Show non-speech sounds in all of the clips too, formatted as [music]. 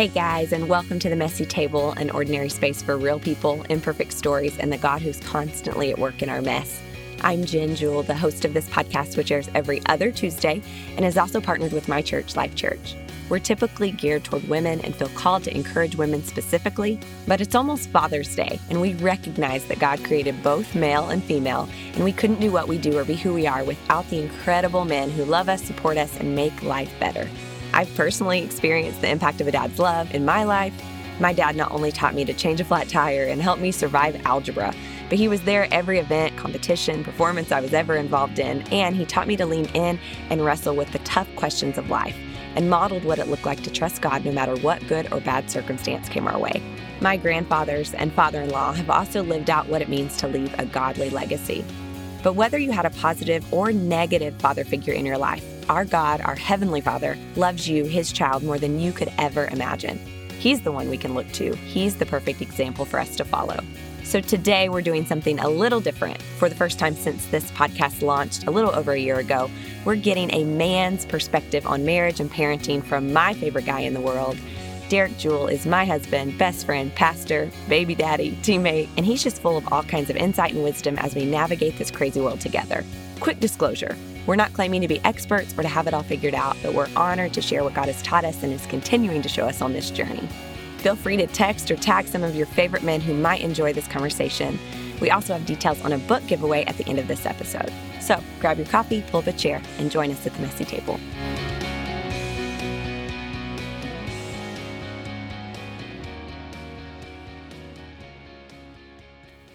Hey guys, and welcome to the Messy Table, an ordinary space for real people, imperfect stories, and the God who's constantly at work in our mess. I'm Jenn Jewell, the host of this podcast, which airs every other Tuesday and is also partnered with my church, Life Church. We're typically geared toward women and feel called to encourage women specifically, but it's almost Father's Day, and we recognize that God created both male and female, and we couldn't do what we do or be who we are without the incredible men who love us, support us, and make life better. I've personally experienced the impact of a dad's love in my life. My dad not only taught me to change a flat tire and help me survive algebra, but he was there every event, competition, performance I was ever involved in, and he taught me to lean in and wrestle with the tough questions of life and modeled what it looked like to trust God no matter what good or bad circumstance came our way. My grandfathers and father in law have also lived out what it means to leave a godly legacy. But whether you had a positive or negative father figure in your life, our God, our Heavenly Father, loves you, His child, more than you could ever imagine. He's the one we can look to. He's the perfect example for us to follow. So today we're doing something a little different. For the first time since this podcast launched a little over a year ago, we're getting a man's perspective on marriage and parenting from my favorite guy in the world. Derek Jewell is my husband, best friend, pastor, baby daddy, teammate, and he's just full of all kinds of insight and wisdom as we navigate this crazy world together. Quick disclosure we're not claiming to be experts or to have it all figured out, but we're honored to share what God has taught us and is continuing to show us on this journey. Feel free to text or tag some of your favorite men who might enjoy this conversation. We also have details on a book giveaway at the end of this episode. So grab your coffee, pull up a chair, and join us at the messy table.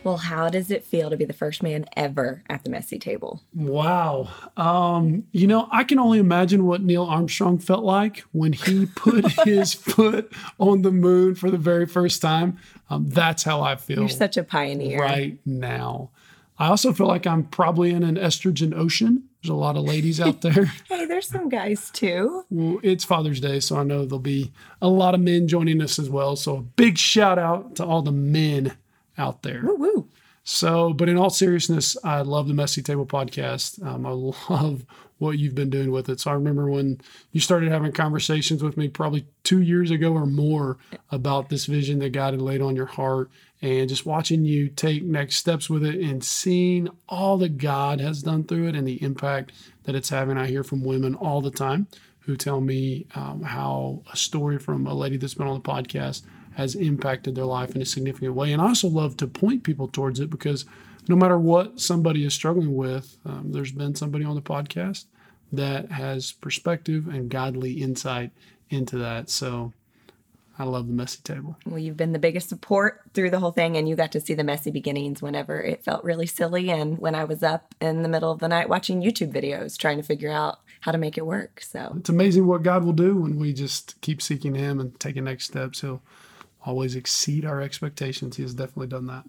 Well, how does it feel to be the first man ever at the messy table? Wow. Um, you know, I can only imagine what Neil Armstrong felt like when he [laughs] put his foot on the moon for the very first time. Um, that's how I feel. You're such a pioneer. Right now. I also feel like I'm probably in an estrogen ocean. There's a lot of ladies out there. [laughs] hey, there's some guys too. Well, it's Father's Day, so I know there'll be a lot of men joining us as well. So a big shout out to all the men out there. Woo woo. So, but in all seriousness, I love the Messy Table podcast. Um, I [laughs] love what you've been doing with it. So I remember when you started having conversations with me probably two years ago or more about this vision that God had laid on your heart and just watching you take next steps with it and seeing all that God has done through it and the impact that it's having. I hear from women all the time who tell me um, how a story from a lady that's been on the podcast has impacted their life in a significant way. And I also love to point people towards it because no matter what somebody is struggling with, um, there's been somebody on the podcast that has perspective and godly insight into that. So I love the messy table. Well, you've been the biggest support through the whole thing, and you got to see the messy beginnings whenever it felt really silly. And when I was up in the middle of the night watching YouTube videos, trying to figure out how to make it work. So it's amazing what God will do when we just keep seeking Him and taking next steps. He'll always exceed our expectations. He has definitely done that.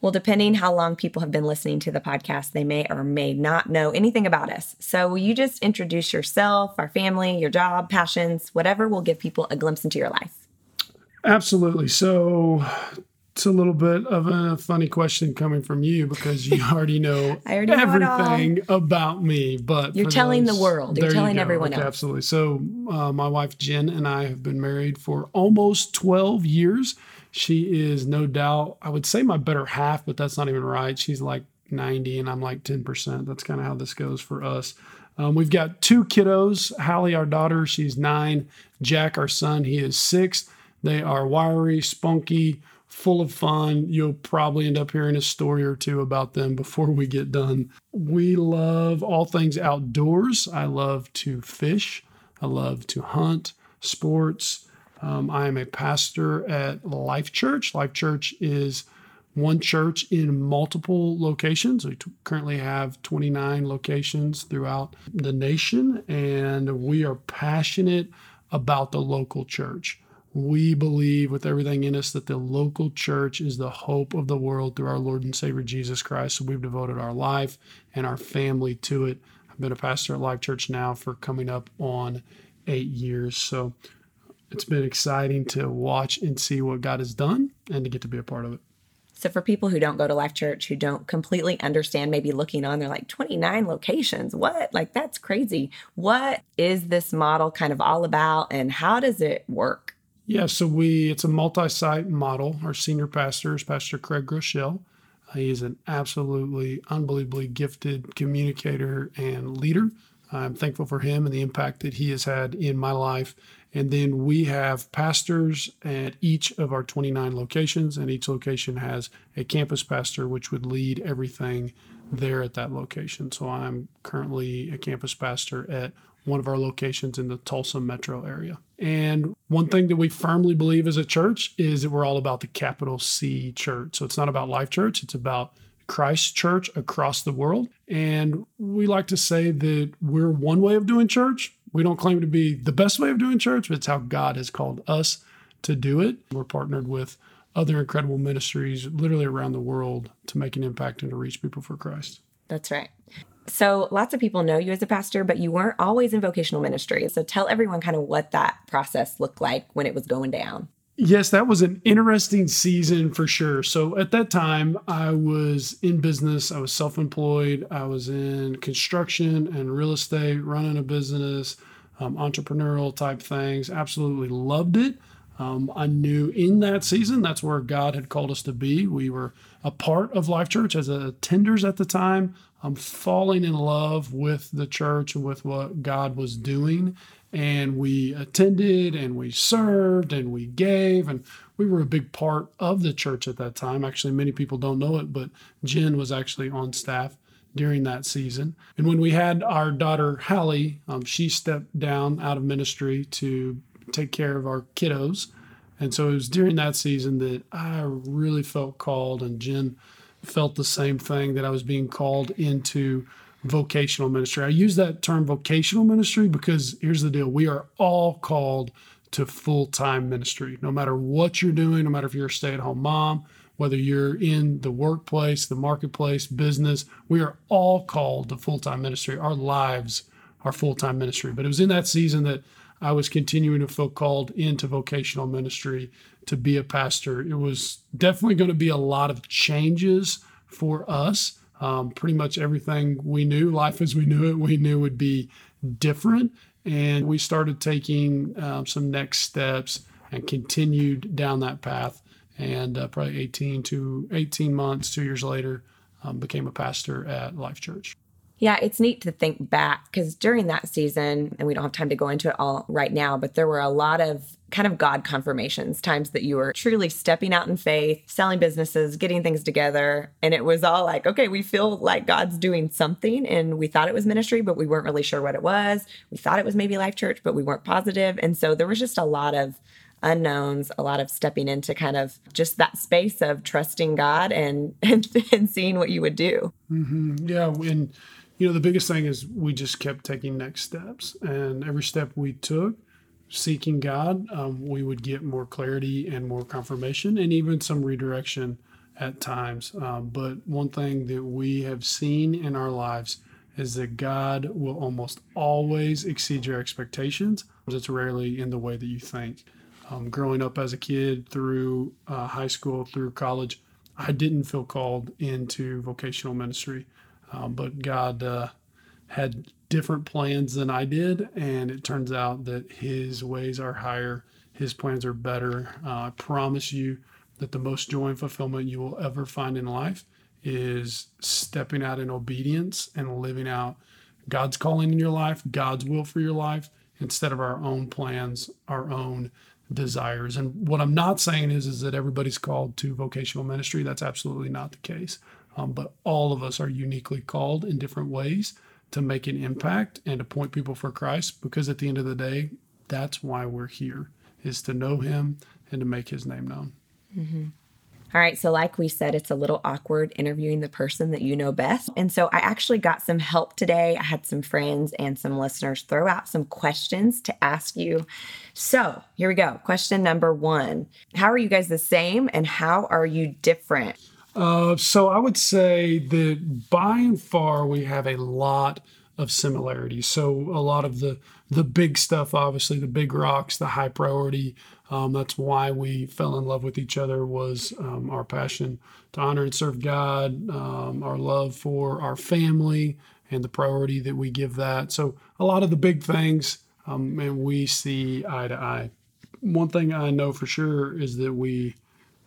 Well, depending how long people have been listening to the podcast, they may or may not know anything about us. So, will you just introduce yourself, our family, your job, passions, whatever will give people a glimpse into your life? Absolutely. So, it's a little bit of a funny question coming from you because you [laughs] already know already everything know about me. But you're telling those, the world, you're telling you everyone okay, else. Absolutely. So, uh, my wife Jenn and I have been married for almost 12 years. She is no doubt, I would say my better half, but that's not even right. She's like 90 and I'm like 10%. That's kind of how this goes for us. Um, we've got two kiddos Hallie, our daughter, she's nine. Jack, our son, he is six. They are wiry, spunky, full of fun. You'll probably end up hearing a story or two about them before we get done. We love all things outdoors. I love to fish, I love to hunt, sports. Um, I am a pastor at Life Church. Life Church is one church in multiple locations. We t- currently have 29 locations throughout the nation, and we are passionate about the local church. We believe with everything in us that the local church is the hope of the world through our Lord and Savior Jesus Christ. So we've devoted our life and our family to it. I've been a pastor at Life Church now for coming up on eight years. So it's been exciting to watch and see what God has done and to get to be a part of it. So, for people who don't go to Life Church, who don't completely understand, maybe looking on, they're like 29 locations. What? Like, that's crazy. What is this model kind of all about and how does it work? Yeah, so we it's a multi-site model. Our senior pastor is Pastor Craig Groeschel. Uh, he is an absolutely unbelievably gifted communicator and leader. I'm thankful for him and the impact that he has had in my life. And then we have pastors at each of our 29 locations, and each location has a campus pastor, which would lead everything there at that location. So I'm currently a campus pastor at one of our locations in the Tulsa metro area. And one thing that we firmly believe as a church is that we're all about the capital C church. So it's not about Life Church, it's about Christ Church across the world. And we like to say that we're one way of doing church. We don't claim to be the best way of doing church, but it's how God has called us to do it. We're partnered with other incredible ministries literally around the world to make an impact and to reach people for Christ. That's right. So, lots of people know you as a pastor, but you weren't always in vocational ministry. So, tell everyone kind of what that process looked like when it was going down. Yes, that was an interesting season for sure. So, at that time, I was in business, I was self employed, I was in construction and real estate, running a business, um, entrepreneurial type things. Absolutely loved it. Um, I knew in that season that's where God had called us to be. We were a part of Life Church as attenders at the time. I'm falling in love with the church and with what God was doing. And we attended and we served and we gave and we were a big part of the church at that time. Actually, many people don't know it, but Jenn was actually on staff during that season. And when we had our daughter Hallie, um, she stepped down out of ministry to take care of our kiddos. And so it was during that season that I really felt called, and Jenn felt the same thing that I was being called into vocational ministry. I use that term vocational ministry because here's the deal we are all called to full time ministry. No matter what you're doing, no matter if you're a stay at home mom, whether you're in the workplace, the marketplace, business, we are all called to full time ministry. Our lives are full time ministry. But it was in that season that I was continuing to feel called into vocational ministry to be a pastor. It was definitely going to be a lot of changes for us. Um, pretty much everything we knew, life as we knew it, we knew would be different. And we started taking um, some next steps and continued down that path. And uh, probably 18 to 18 months, two years later, um, became a pastor at Life Church. Yeah, it's neat to think back because during that season, and we don't have time to go into it all right now, but there were a lot of kind of God confirmations, times that you were truly stepping out in faith, selling businesses, getting things together. And it was all like, okay, we feel like God's doing something. And we thought it was ministry, but we weren't really sure what it was. We thought it was maybe Life Church, but we weren't positive. And so there was just a lot of unknowns, a lot of stepping into kind of just that space of trusting God and [laughs] and, and seeing what you would do. Mm-hmm. Yeah. And you know, the biggest thing is we just kept taking next steps. And every step we took, seeking God, um, we would get more clarity and more confirmation and even some redirection at times. Um, but one thing that we have seen in our lives is that God will almost always exceed your expectations. It's rarely in the way that you think. Um, growing up as a kid through uh, high school, through college, I didn't feel called into vocational ministry. Um, but God uh, had different plans than I did, and it turns out that His ways are higher, His plans are better. Uh, I promise you that the most joy and fulfillment you will ever find in life is stepping out in obedience and living out God's calling in your life, God's will for your life, instead of our own plans, our own desires. And what I'm not saying is, is that everybody's called to vocational ministry. That's absolutely not the case. Um, but all of us are uniquely called in different ways to make an impact and to point people for Christ because at the end of the day, that's why we're here is to know him and to make his name known. Mm-hmm. All right. So, like we said, it's a little awkward interviewing the person that you know best. And so, I actually got some help today. I had some friends and some listeners throw out some questions to ask you. So, here we go. Question number one How are you guys the same and how are you different? Uh, so I would say that by and far we have a lot of similarities. So a lot of the the big stuff, obviously the big rocks, the high priority. Um, that's why we fell in love with each other was um, our passion to honor and serve God, um, our love for our family, and the priority that we give that. So a lot of the big things, um, and we see eye to eye. one thing I know for sure is that we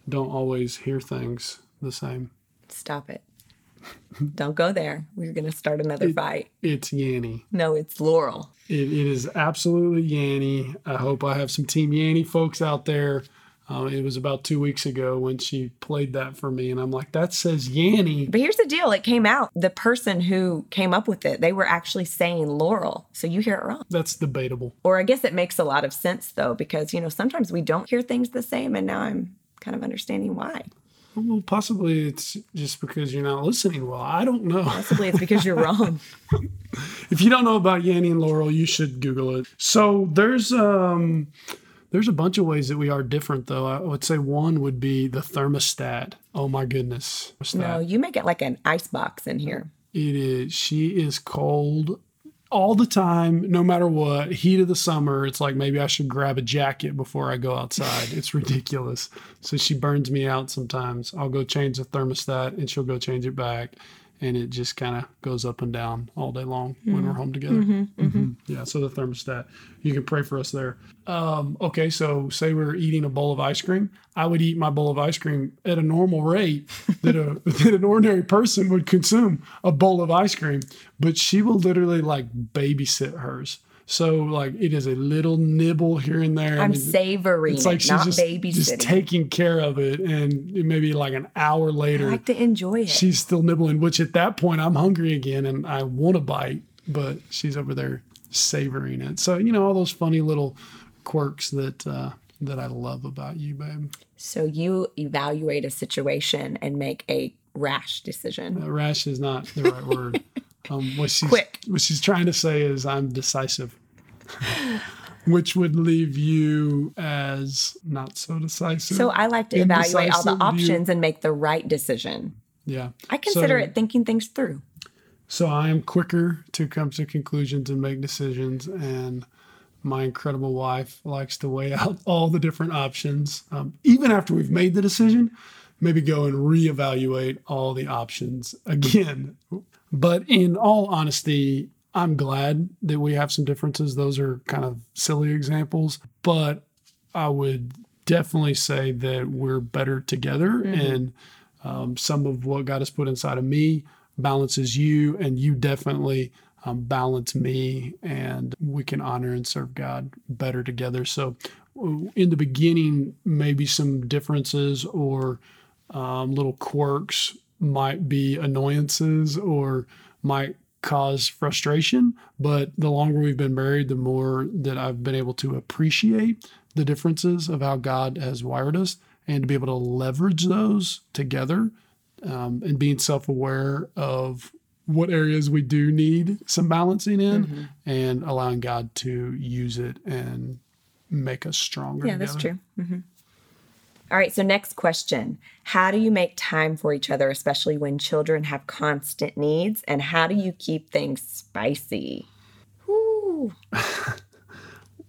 don't always hear things the same. Stop it. [laughs] Don't go there. We're going to start another fight. It's Yanny. No, it's Laurel. It, it is absolutely Yanny. I hope I have some Team Yanny folks out there. Uh, it was about two weeks ago when she played that for me, and I'm like, that says Yanny. But here's the deal it came out. The person who came up with it, they were actually saying Laurel. So you hear it wrong. That's debatable. Or I guess it makes a lot of sense, though, because, you know, sometimes we don't hear things the same, and now I'm kind of understanding why. Well, possibly it's just because you're not listening well. I don't know. Possibly it's because you're wrong. [laughs] [laughs] if you don't know about Yanny and Laurel, you should Google it. So there's um there's a bunch of ways that we are different though. I would say one would be the thermostat. Oh my goodness. Thermostat. No, you make it like an ice box in here. It is. She is cold all the time, no matter what. Heat of the summer, it's like maybe I should grab a jacket before I go outside. It's ridiculous. So she burns me out sometimes. I'll go change the thermostat and she'll go change it back and it just kind of goes up and down all day long mm-hmm. when we're home together. Mm-hmm, mm-hmm. Yeah, so the thermostat, you can pray for us there. Um, okay, so say we're eating a bowl of ice cream. I would eat my bowl of ice cream at a normal rate that a [laughs] that an ordinary person would consume a bowl of ice cream, but she will literally like babysit hers. So like it is a little nibble here and there. I'm I mean, savoring it's like she's not just, babysitting. Just taking care of it, and maybe like an hour later, I like to enjoy it. She's still nibbling, which at that point I'm hungry again and I want a bite, but she's over there savoring it. So you know all those funny little quirks that uh, that I love about you, babe. So you evaluate a situation and make a rash decision. Uh, rash is not the right word. [laughs] Um, what she's Quick. what she's trying to say is I'm decisive, [laughs] which would leave you as not so decisive. So I like to evaluate all the options and make the right decision. Yeah, I consider so, it thinking things through. So I am quicker to come to conclusions and make decisions, and my incredible wife likes to weigh [laughs] out all the different options, um, even after we've made the decision. Maybe go and reevaluate all the options again but in all honesty, I'm glad that we have some differences. Those are kind of silly examples, but I would definitely say that we're better together. Mm-hmm. And um, some of what God has put inside of me balances you, and you definitely um, balance me, and we can honor and serve God better together. So, in the beginning, maybe some differences or um, little quirks might be annoyances or might cause frustration. But the longer we've been married, the more that I've been able to appreciate the differences of how God has wired us and to be able to leverage those together um, and being self aware of what areas we do need some balancing in mm-hmm. and allowing God to use it and make us stronger. Yeah, together. that's true. Mm-hmm. All right, so next question. How do you make time for each other, especially when children have constant needs? And how do you keep things spicy? [laughs]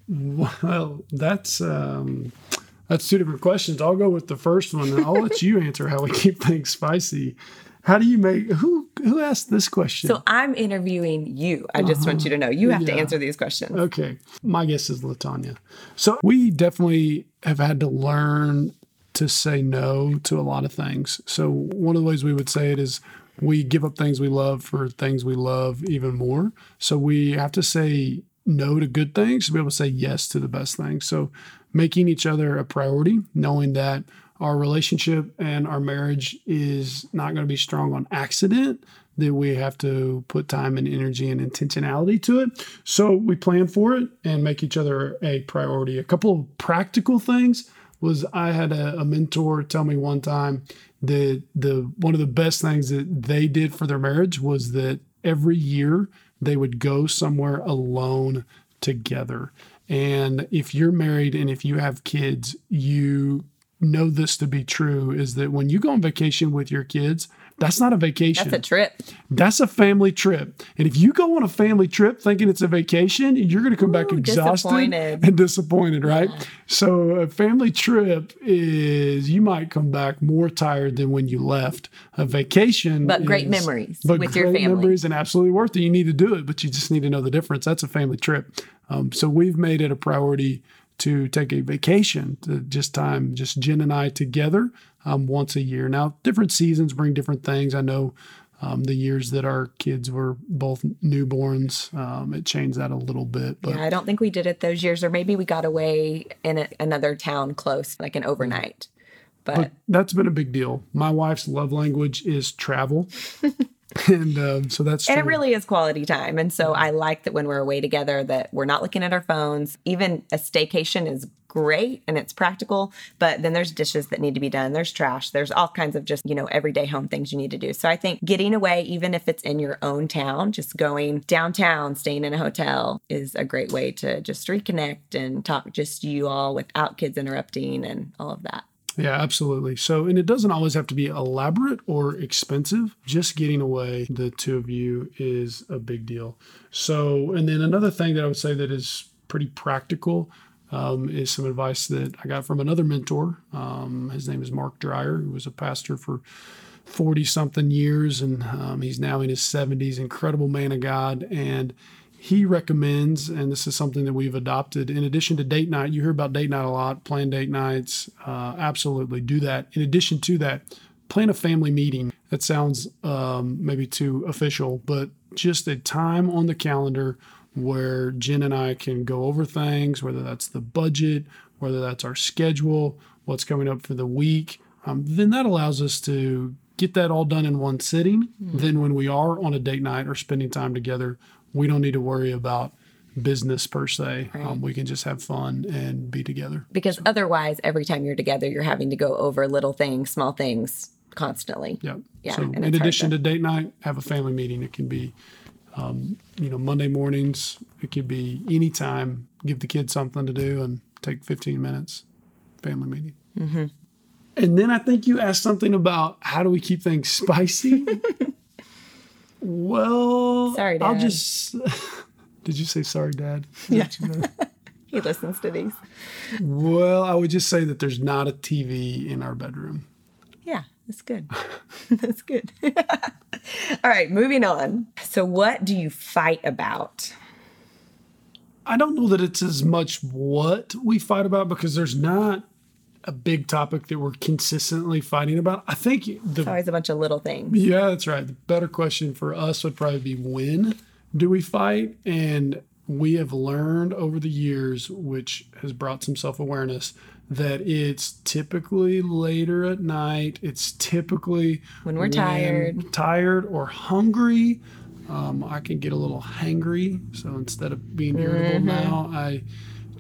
well, that's um, that's two different questions. I'll go with the first one and I'll let you answer how we keep things spicy. How do you make who who asked this question? So I'm interviewing you. I just uh-huh. want you to know you have yeah. to answer these questions. Okay. My guess is Latanya. So we definitely have had to learn to say no to a lot of things. So one of the ways we would say it is we give up things we love for things we love even more. So we have to say no to good things to be able to say yes to the best things. So making each other a priority, knowing that our relationship and our marriage is not going to be strong on accident, that we have to put time and energy and intentionality to it. So we plan for it and make each other a priority. A couple of practical things was I had a, a mentor tell me one time that the one of the best things that they did for their marriage was that every year they would go somewhere alone together. And if you're married and if you have kids, you know this to be true is that when you go on vacation with your kids, that's not a vacation. That's a trip. That's a family trip. And if you go on a family trip thinking it's a vacation, you're going to come Ooh, back exhausted disappointed. and disappointed, right? Yeah. So a family trip is you might come back more tired than when you left. A vacation, but great memories but with great your family. memories and absolutely worth it. You need to do it, but you just need to know the difference. That's a family trip. Um, so we've made it a priority to take a vacation just time, just Jenn and I together um, once a year. Now, different seasons bring different things. I know um, the years that our kids were both newborns, um, it changed that a little bit. But yeah, I don't think we did it those years, or maybe we got away in a, another town close, like an overnight. But, that's been a big deal. My wife's love language is travel. [laughs] and um, so that's and it really is quality time. And so i like that when we're away together that we're not looking at our phones. Even a staycation is great and it's practical but then there's dishes that need to be done. There's trash. There's all kinds of just you know everyday home things you need to do. So i think getting away even if it's in your own town just going downtown staying in a hotel is a great way to just reconnect and talk just you all without kids interrupting and all of that yeah, absolutely. So, and it doesn't always have to be elaborate or expensive. Just getting away, the two of you, is a big deal. So, and then another thing that I would say that is pretty practical um, is some advice that I got from another mentor. Um, his name is Mark Dreyer, who was a pastor for 40 something years, and um, he's now in his 70s. Incredible man of God. And he recommends, and this is something that we've adopted, in addition to date night, you hear about date night a lot, plan date nights. Uh, absolutely do that. In addition to that, plan a family meeting. That sounds um, maybe too official, but just a time on the calendar where Jenn and I can go over things, whether that's the budget, whether that's our schedule, what's coming up for the week. Um, then that allows us to get that all done in one sitting. Mm-hmm. Then, when we are on a date night or spending time together, we don't need to worry about business per se. Right. Um, we can just have fun and be together. Because so. otherwise, every time you're together, you're having to go over little things, small things constantly. Yep. Yeah. So in addition to, to, date night, have a family meeting. It can be, um, you know, Monday mornings. It could be anytime. Give the kids something to do and take 15 minutes. Family meeting. Mm-hmm. And then I think you asked something about how do we keep things [laughs] spicy. Well, sorry, Dad. I'll just. [laughs] Did you say sorry, Dad? Yeah. [laughs] he listens to these. Well, I would just say that there's not a TV in our bedroom. Yeah, that's good. [laughs] that's good. All right, moving on. So, what do you fight about? I don't know that it's as much what we fight about because there's not a big topic that we're consistently fighting about. I think the, it's always a bunch of little things. Yeah, that's right. The better question for us would probably be when do we fight? And we have learned over the years, which has brought some self awareness, that it's typically later at night. It's typically when we're when tired, tired or hungry. Um, I can get a little hangry. So instead of being irritable mm-hmm. now, I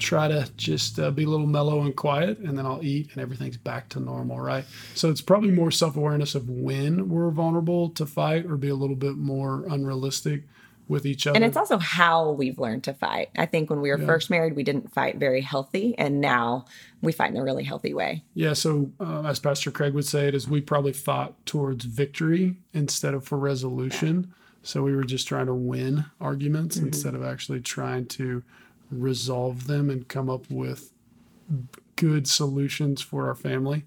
try to just uh, be a little mellow and quiet, and then I'll eat, and everything's back to normal, right? So it's probably more self awareness of when we're vulnerable to fight or be a little bit more unrealistic with each other. And it's also how we've learned to fight. I think when we were yeah. first married, we didn't fight very healthy, and now we fight in a really healthy way. Yeah. So, uh, as Pastor Craig would say it, is we probably fought towards victory instead of for resolution. Yeah. So we were just trying to win arguments mm-hmm. instead of actually trying to resolve them and come up with good solutions for our family.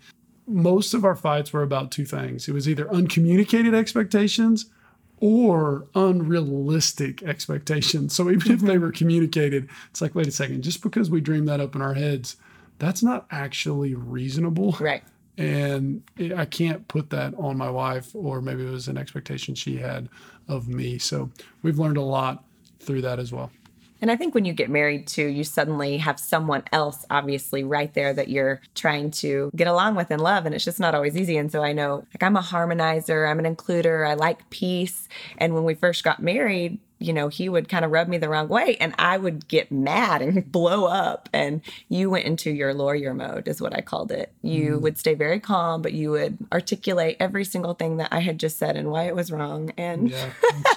Most of our fights were about two things it was either uncommunicated expectations or unrealistic expectations. So even if they mm-hmm. were communicated, it's like, wait a second, just because we dream that up in our heads, that's not actually reasonable. Right. And I can't put that on my wife, or maybe it was an expectation she had of me. So we've learned a lot through that as well. And I think when you get married too, you suddenly have someone else, obviously, right there that you're trying to get along with and love. And it's just not always easy. And so I know, like, I'm a harmonizer, I'm an includer, I like peace. And when we first got married, you know, he would kind of rub me the wrong way and I would get mad and [laughs] blow up. And you went into your lawyer mode, is what I called it. You mm. would stay very calm, but you would articulate every single thing that I had just said and why it was wrong. And yeah,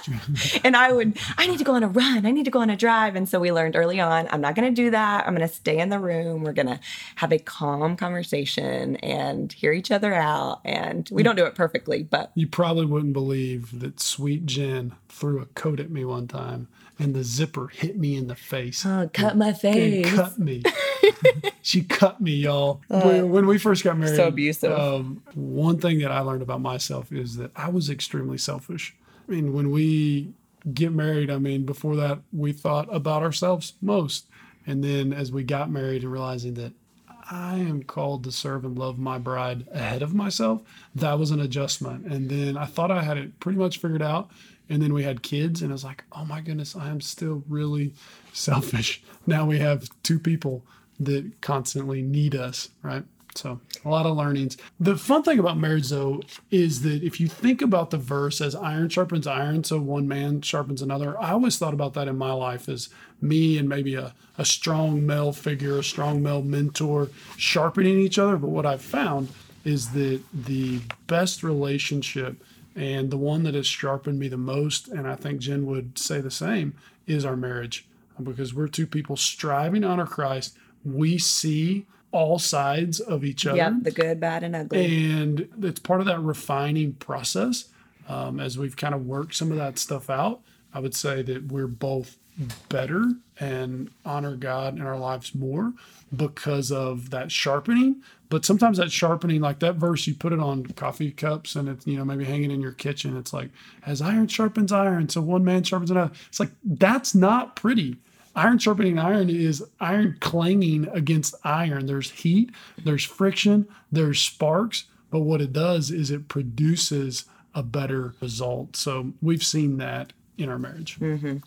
[laughs] and I would, I need to go on a run. I need to go on a drive. And so we learned early on, I'm not going to do that. I'm going to stay in the room. We're going to have a calm conversation and hear each other out. And we don't do it perfectly, but you probably wouldn't believe that sweet Jenn threw a coat at me one time and the zipper hit me in the face. Oh, cut my face. cut me. [laughs] she cut me, y'all. Uh, when, when, we first got married. So abusive. Um, one thing that I learned about myself is that I was extremely selfish. I mean, when we get married, I mean, before that, we thought about ourselves most. And then as we got married and realizing that I am called to serve and love my bride ahead of myself, that was an adjustment. And then I thought I had it pretty much figured out. And then we had kids, and I was like, oh my goodness, I am still really selfish. [laughs] Now we have two people that constantly need us, right? So a lot of learnings. The fun thing about marriage, though, is that if you think about the verse as iron sharpens iron, so one man sharpens another, I always thought about that in my life as me and maybe a, a strong male figure, a strong male mentor sharpening each other. But what I've found is that the best relationship and the one that has sharpened me the most, and I think Jenn would say the same, is our marriage. Because we're two people striving to honor Christ. We see all sides of each other. Yep, the good, bad, and ugly. And it's part of that refining process. Um, as we've kind of worked some of that stuff out, I would say that we're both better and honor God in our lives more because of that sharpening. But sometimes that sharpening, like that verse, you put it on coffee cups and it's, you know, maybe hanging in your kitchen. It's like, as iron sharpens iron, so one man sharpens another. It's like, that's not pretty. Iron sharpening iron is iron clanging against iron. There's heat, there's friction, there's sparks. But what it does is it produces a better result. So we've seen that in our marriage. Mm-hmm.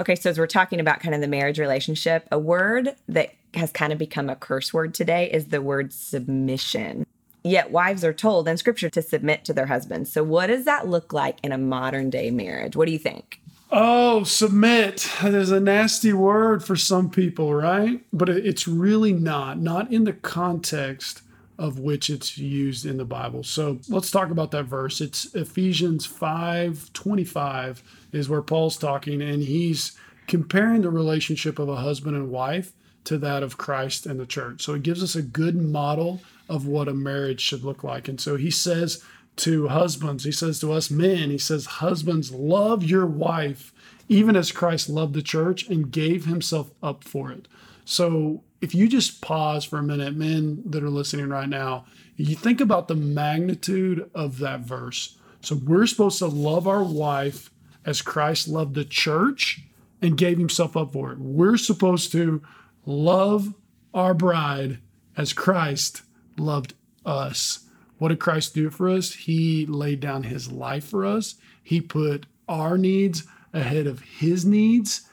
Okay, so as we're talking about kind of the marriage relationship, a word that has kind of become a curse word today is the word submission. Yet wives are told in scripture to submit to their husbands. So, what does that look like in a modern day marriage? What do you think? Oh, submit. There's a nasty word for some people, right? But it's really not, not in the context of which it's used in the Bible. So let's talk about that verse. It's Ephesians 5 25 is where Paul's talking, and he's comparing the relationship of a husband and wife to that of Christ and the church. So it gives us a good model of what a marriage should look like. And so he says to husbands, he says to us men, he says, Husbands, love your wife, even as Christ loved the church and gave himself up for it. So if you just pause for a minute, men that are listening right now, you think about the magnitude of that verse. So we're supposed to love our wife as Christ loved the church and gave himself up for it. We're supposed to love our bride as Christ loved us. What did Christ do for us? He laid down his life for us. He put our needs ahead of his needs.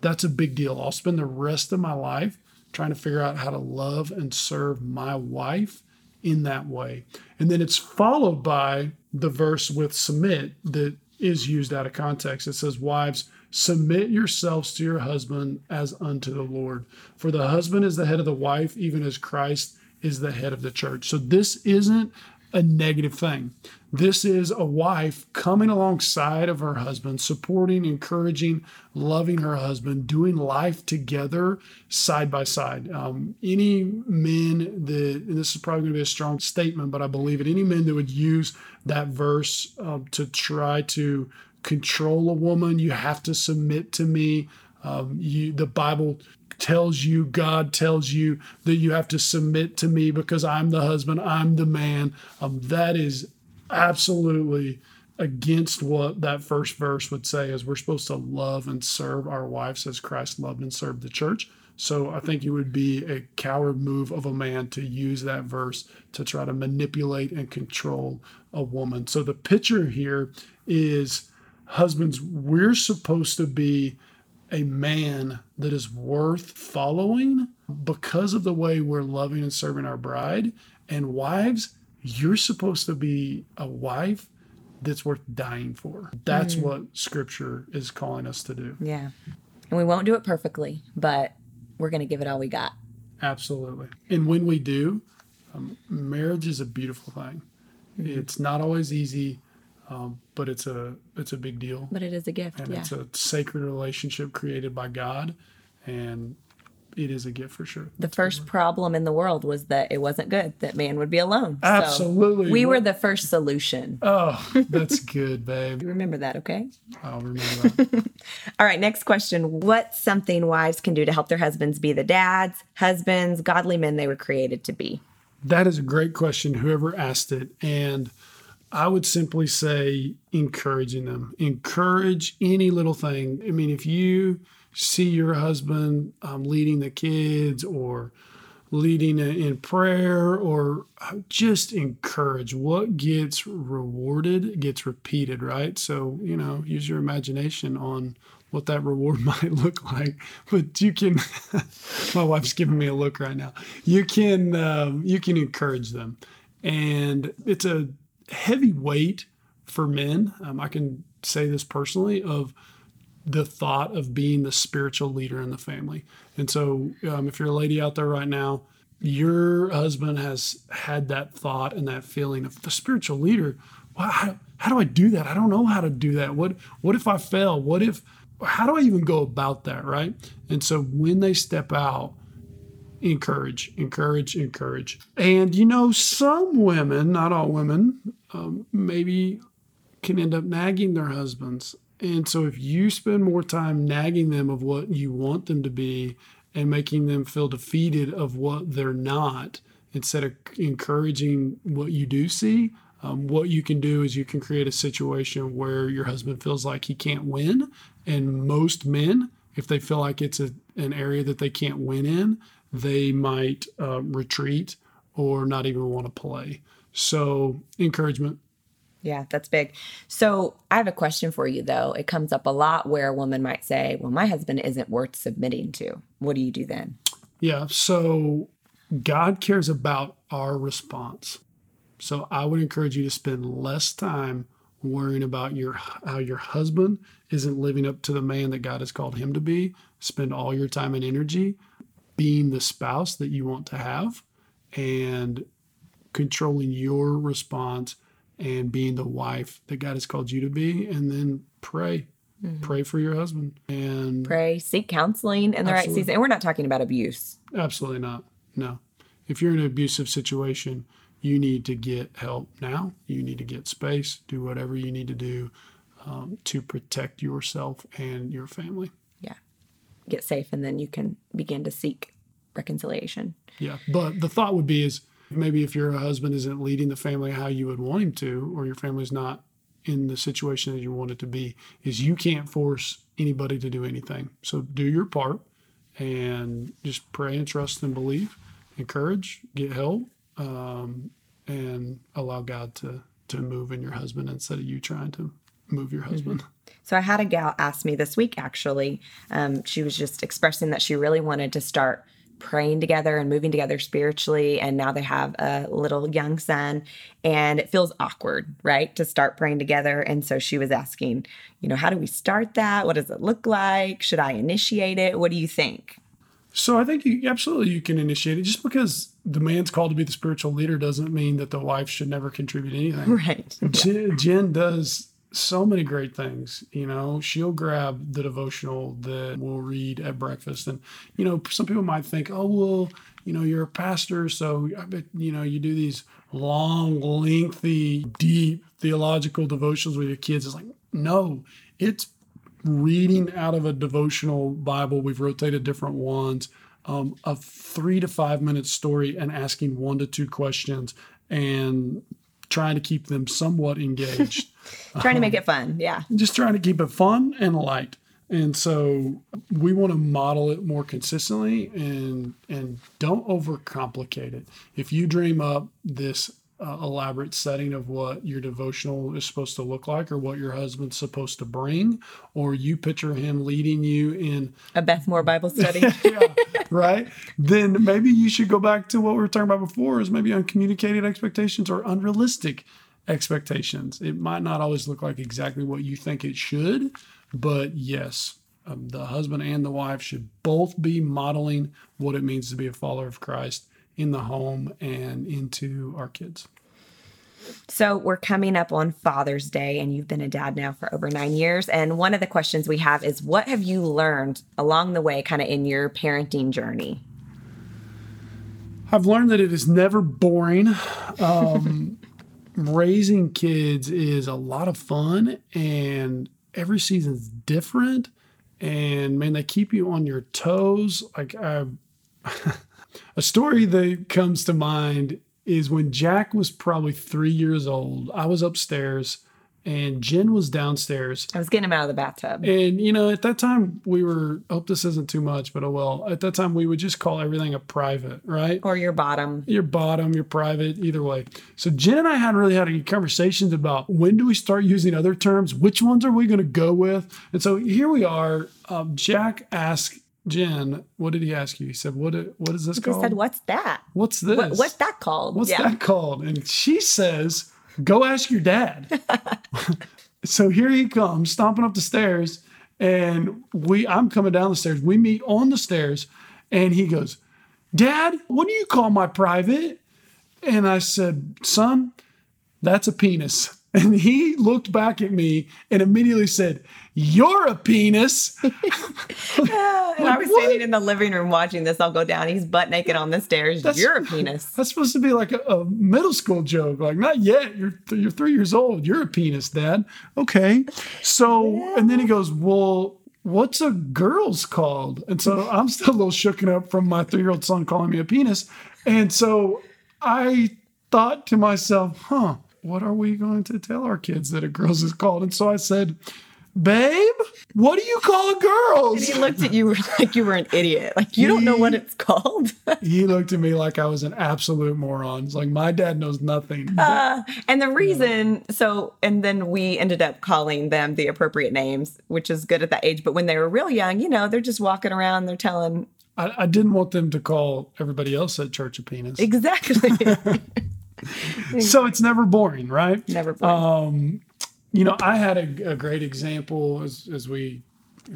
That's a big deal. I'll spend the rest of my life trying to figure out how to love and serve my wife in that way. And then it's followed by the verse with submit that is used out of context. It says, Wives, submit yourselves to your husband as unto the Lord. For the husband is the head of the wife, even as Christ is the head of the church. So this isn't a negative thing. This is a wife coming alongside of her husband, supporting, encouraging, loving her husband, doing life together side by side. Um, any men that, and this is probably going to be a strong statement, but I believe it, any men that would use that verse uh, to try to control a woman, you have to submit to me. Um, you, the Bible tells you, God tells you that you have to submit to me because I'm the husband, I'm the man. Um, that is absolutely against what that first verse would say is we're supposed to love and serve our wives as Christ loved and served the church. So I think it would be a coward move of a man to use that verse to try to manipulate and control a woman. So the picture here is husbands, we're supposed to be a man that is worth following because of the way we're loving and serving our bride. And wives, you're supposed to be a wife that's worth dying for. That's mm. what scripture is calling us to do. Yeah. And we won't do it perfectly, but we're going to give it all we got. Absolutely. And when we do, um, marriage is a beautiful thing. Mm-hmm. It's not always easy. Um, but it's a it's a big deal. But it is a gift, and yeah. it's a sacred relationship created by God, and it is a gift for sure. The first problem in the world was that it wasn't good that man would be alone. Absolutely, so we were the first solution. Oh, [laughs] that's good, babe. you remember that, okay? I'll remember that. [laughs] All right, next question: What's something wives can do to help their husbands be the dads, husbands, godly men they were created to be? That is a great question. Whoever asked it, and I would simply say encouraging them. Encourage any little thing. I mean, if you see your husband um, leading the kids or leading in prayer or uh, just encourage. What gets rewarded gets repeated right? So you know use your imagination on what that reward [laughs] might look like. But you can [laughs] my wife's giving me a look right now. You can um, you can encourage them. And it's a heavy weight for men um, i can say this personally of the thought of being the spiritual leader in the family. And so, um, if you're a lady out there right now, your husband has had that thought and that feeling of the spiritual leader. How, how do I do that? I don't know how to do that. What what if I fail? What if how do I even go about that, right? And so when they step out, encourage, encourage, encourage. And you know, some women, not all women, um, maybe can end up nagging their husbands and so if you spend more time nagging them of what you want them to be and making them feel defeated of what they're not, instead of encouraging what you do see, um, what you can do is you can create a situation where your husband feels like he can't win. And most men, if they feel like it's a, an area that they can't win in, they might uh, retreat or not even want to play. So, encouragement yeah, that's big. So I have a question for you, though. It comes up a lot where a woman might say, Well, my husband isn't worth submitting to. What do you do then? Yeah. So God cares about our response. So I would encourage you to spend less time worrying about your how your husband isn't living up to the man that God has called him to be. Spend all your time and energy being the spouse that you want to have and controlling your response and being the wife that God has called you to be, and then pray. Mm-hmm. Pray for your husband and pray, seek counseling in the absolutely. right season. And we're not talking about abuse. Absolutely not. No. If you're in an abusive situation, you need to get help now. You need to get space, do whatever you need to do um, to protect yourself and your family. Get safe, and then you can begin to seek reconciliation. Yeah. But the thought would be is maybe if your husband isn't leading the family how you would want him to, or your family's not in the situation that you want it to be, is you can't force anybody to do anything. So do your part and just pray and trust and believe, encourage, get help, um, and allow God to to move in your husband instead of you trying to move your husband. Mm-hmm. So I had a gal ask me this week actually. Um, she was just expressing that she really wanted to start praying together and moving together spiritually. And now they have a little young son, and it feels awkward, right, to start praying together. And so she was asking, you know, how do we start that? What does it look like? Should I initiate it? What do you think? So I think you, absolutely you can initiate it. Just because the man's called to be the spiritual leader doesn't mean that the wife should never contribute anything. [laughs] Right. Jenn, Jenn does so many great things. You know, she'll grab the devotional that we'll read at breakfast. And, you know, some people might think, oh, well, you know, you're a pastor, so I bet, you know, you do these long, lengthy, deep theological devotions with your kids. It's like, no, it's reading out of a devotional Bible. We've rotated different ones. Um, a three to five minute story and asking one to two questions and trying to keep them somewhat engaged. [laughs] trying to make it fun. Yeah. Um, just trying to keep it fun and light. And so we want to model it more consistently and and don't overcomplicate it. If you dream up this uh, elaborate setting of what your devotional is supposed to look like or what your husband's supposed to bring or you picture him leading you in a Beth Moore Bible study. [laughs] yeah, right? Then maybe you should go back to what we were talking about before is maybe uncommunicated expectations or unrealistic expectations. It might not always look like exactly what you think it should, but yes, um, the husband and the wife should both be modeling what it means to be a follower of Christ in the home and into our kids. So, we're coming up on Father's Day, and you've been a dad now for over nine years. And one of the questions we have is what have you learned along the way, kind of in your parenting journey? I've learned that it is never boring. Um, [laughs] raising kids is a lot of fun and every season's different and man they keep you on your toes like [laughs] a story that comes to mind is when jack was probably three years old i was upstairs and Jenn was downstairs. I was getting him out of the bathtub. And, you know, at that time, we were, I hope this isn't too much, but oh well. At that time, we would just call everything a private, right? Or your bottom. Your bottom, your private, either way. So Jenn and I hadn't really had any conversations about when do we start using other terms? Which ones are we going to go with? And so here we are. Um, Jack asked Jenn, what did he ask you? He said, "What? What is this called? He said, What's that? What's this? What, what's that called? What's that called?" And she says, "Go ask your dad." [laughs] so here he comes, stomping up the stairs, and we. I'm coming down the stairs. We meet on the stairs, and he goes, "Dad, what do you call my private?" And I said, "Son, that's a penis." And he looked back at me and immediately said, You're a penis. [laughs] and I was what? standing in the living room watching this all go down. He's butt naked on the stairs. You're a penis. [laughs] That's supposed to be like a, a middle school joke. Like, not yet. You're you're three years old. You're a penis, Dad. Okay. So, and then he goes, Well, what's a girl's called? And so I'm still a little shooken up from my three year old son calling me a penis. And so I thought to myself, Huh, what are we going to tell our kids that a girl's is called? And so I said, Babe, what do you call a girl's? He looked at you [laughs] like you were an idiot. Like you don't know what it's called. [laughs] he looked at me like I was an absolute moron. It's like my dad knows nothing. Uh, and the reason, so, and then we ended up calling them the appropriate names, which is good at that age. But when they were real young, you know, they're just walking around, they're telling I, I didn't want them to call everybody else at church a penis. exactly. [laughs] [laughs] so it's never boring, right? Never. boring. Um, you know, I had a, a great example as, as we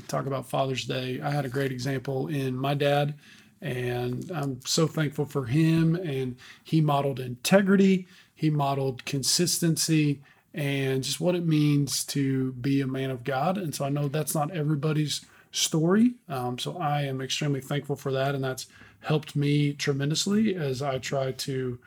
talk about Father's Day. I had a great example in my dad, and I'm so thankful for him. And he modeled integrity, he modeled consistency, and just what it means to be a man of God. And so I know that's not everybody's story. Um, so I am extremely thankful for that, and that's helped me tremendously as I try to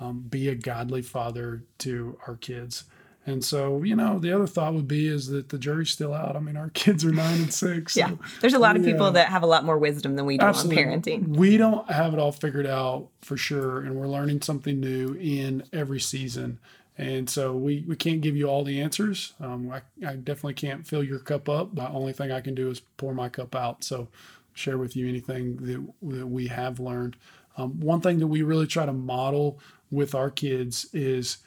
um, be a godly father to our kids. And so, you know, the other thought would be is that the jury's still out. I mean, our [laughs] kids are nine and six. so- yeah. There's a lot of yeah. people that have a lot more wisdom than we do Absolutely. on parenting. We don't have it all figured out for sure, and we're learning something new in every season. And so we, we can't give you all the answers. Um, I, I definitely can't fill your cup up. The only thing I can do is pour my cup out. So share with you anything that, that we have learned. Um, one thing that we really try to model with our kids is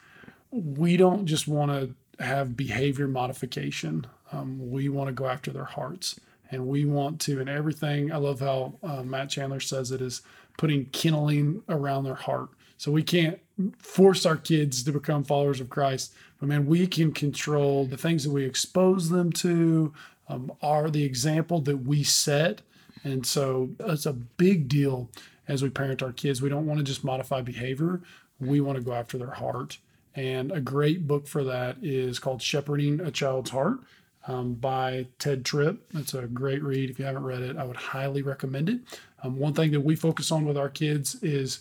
we don't just want to have behavior modification. Um, we want to go after their hearts, and we want to. And everything. I love how uh, Matt Chandler says it is putting kindling around their heart. So we can't force our kids to become followers of Christ, but man, we can control the things that we expose them to. Um, are the example that we set, and so it's a big deal as we parent our kids. We don't want to just modify behavior. We want to go after their heart. And a great book for that is called Shepherding a Child's Heart um, by Tedd Tripp. It's a great read. If you haven't read it, I would highly recommend it. Um, one thing that we focus on with our kids is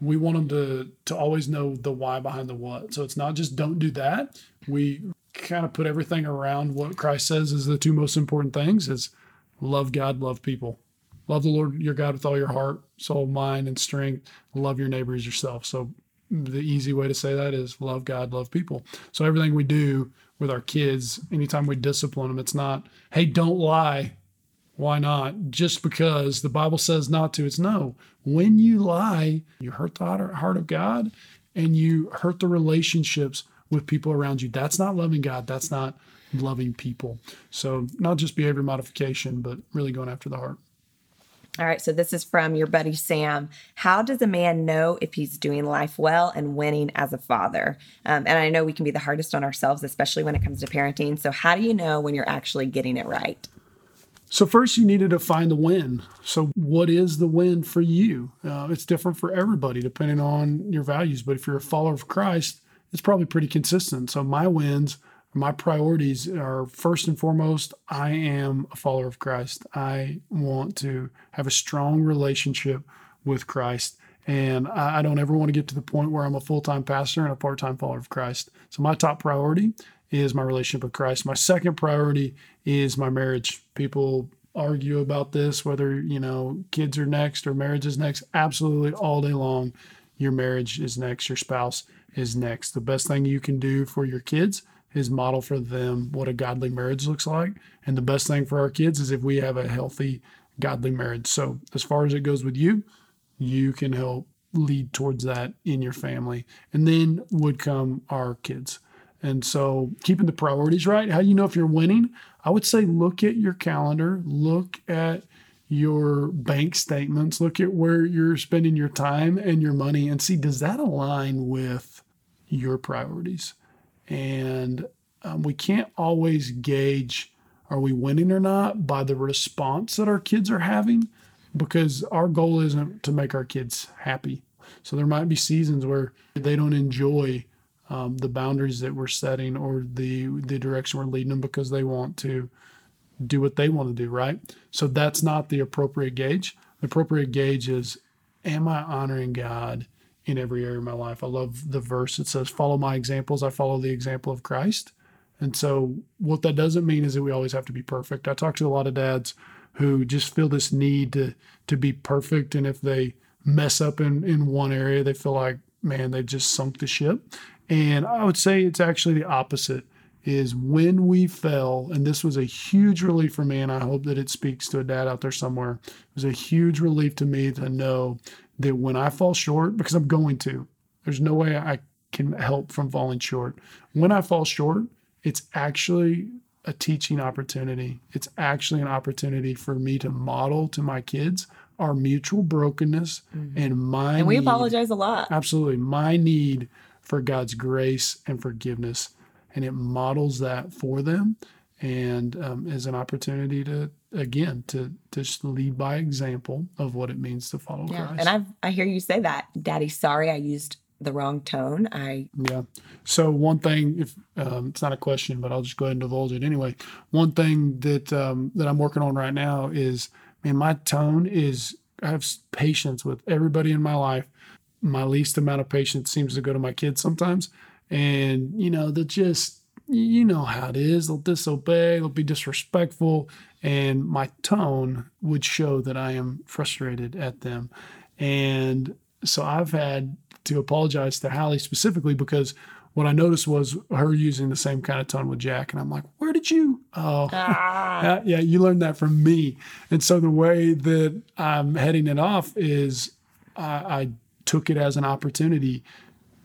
we want them to, to always know the why behind the what. So it's not just don't do that. We kind of put everything around what Christ says is the two most important things is love God, love people. Love the Lord your God with all your heart, soul, mind, and strength. Love your neighbor as yourself. So the easy way to say that is love God, love people. So everything we do with our kids, anytime we discipline them, it's not, hey, don't lie. Why not? Just because the Bible says not to. It's no. When you lie, you hurt the heart of God and you hurt the relationships with people around you. That's not loving God. That's not loving people. So not just behavior modification, but really going after the heart. All right, so this is from your buddy Sam. How does a man know if he's doing life well and winning as a father? Um, and I know we can be the hardest on ourselves, especially when it comes to parenting. So, how do you know when you're actually getting it right? So first, you need to define the win. So what is the win for you? Uh, it's different for everybody depending on your values. But if you're a follower of Christ, it's probably pretty consistent. So my wins, my priorities are first and foremost. I am a follower of Christ. I want to have a strong relationship with Christ. And I don't ever want to get to the point where I'm a full time pastor and a part time follower of Christ. So, my top priority is my relationship with Christ. My second priority is my marriage. People argue about this, whether, you know, kids are next or marriage is next. Absolutely all day long, your marriage is next, your spouse is next. The best thing you can do for your kids is model for them what a godly marriage looks like. And the best thing for our kids is if we have a healthy, godly marriage. So, as far as it goes with you, you can help lead towards that in your family. And then would come our kids. And so, keeping the priorities right, how do you know if you're winning? I would say look at your calendar, look at your bank statements, look at where you're spending your time and your money, and see does that align with your priorities? And um, we can't always gauge are we winning or not by the response that our kids are having because our goal isn't to make our kids happy. So there might be seasons where they don't enjoy um, the boundaries that we're setting or the the direction we're leading them because they want to do what they want to do, right? So that's not the appropriate gauge. The appropriate gauge is am I honoring God in every area of my life. I love the verse that says, Follow my examples. I follow the example of Christ. And so, what that doesn't mean is that we always have to be perfect. I talk to a lot of dads who just feel this need to, to be perfect. And if they mess up in, in one area, they feel like, man, they've just sunk the ship. And I would say it's actually the opposite is when we fell, and this was a huge relief for me, and I hope that it speaks to a dad out there somewhere. It was a huge relief to me to know that when I fall short, because I'm going to, there's no way I can help from falling short. When I fall short, it's actually a teaching opportunity. It's actually an opportunity for me to model to my kids our mutual brokenness mm-hmm. and my and we need, apologize a lot. Absolutely, my need for God's grace and forgiveness, and it models that for them, and um, is an opportunity to again to just lead by example of what it means to follow yeah. Christ. And I I hear you say that, Daddy. Sorry, I used the wrong tone. I yeah. So one thing, if um, it's not a question, but I'll just go ahead and divulge it anyway. One thing that um, that I'm working on right now is, man, my tone is I have patience with everybody in my life. My least amount of patience seems to go to my kids sometimes, and you know that just you know how it is. They'll disobey, they'll be disrespectful, and my tone would show that I am frustrated at them. And so I've had to apologize to Hallie specifically because what I noticed was her using the same kind of tone with Jack. And I'm like, where did you? Oh, [laughs] ah. yeah, you learned that from me. And so the way that I'm heading it off is I, I took it as an opportunity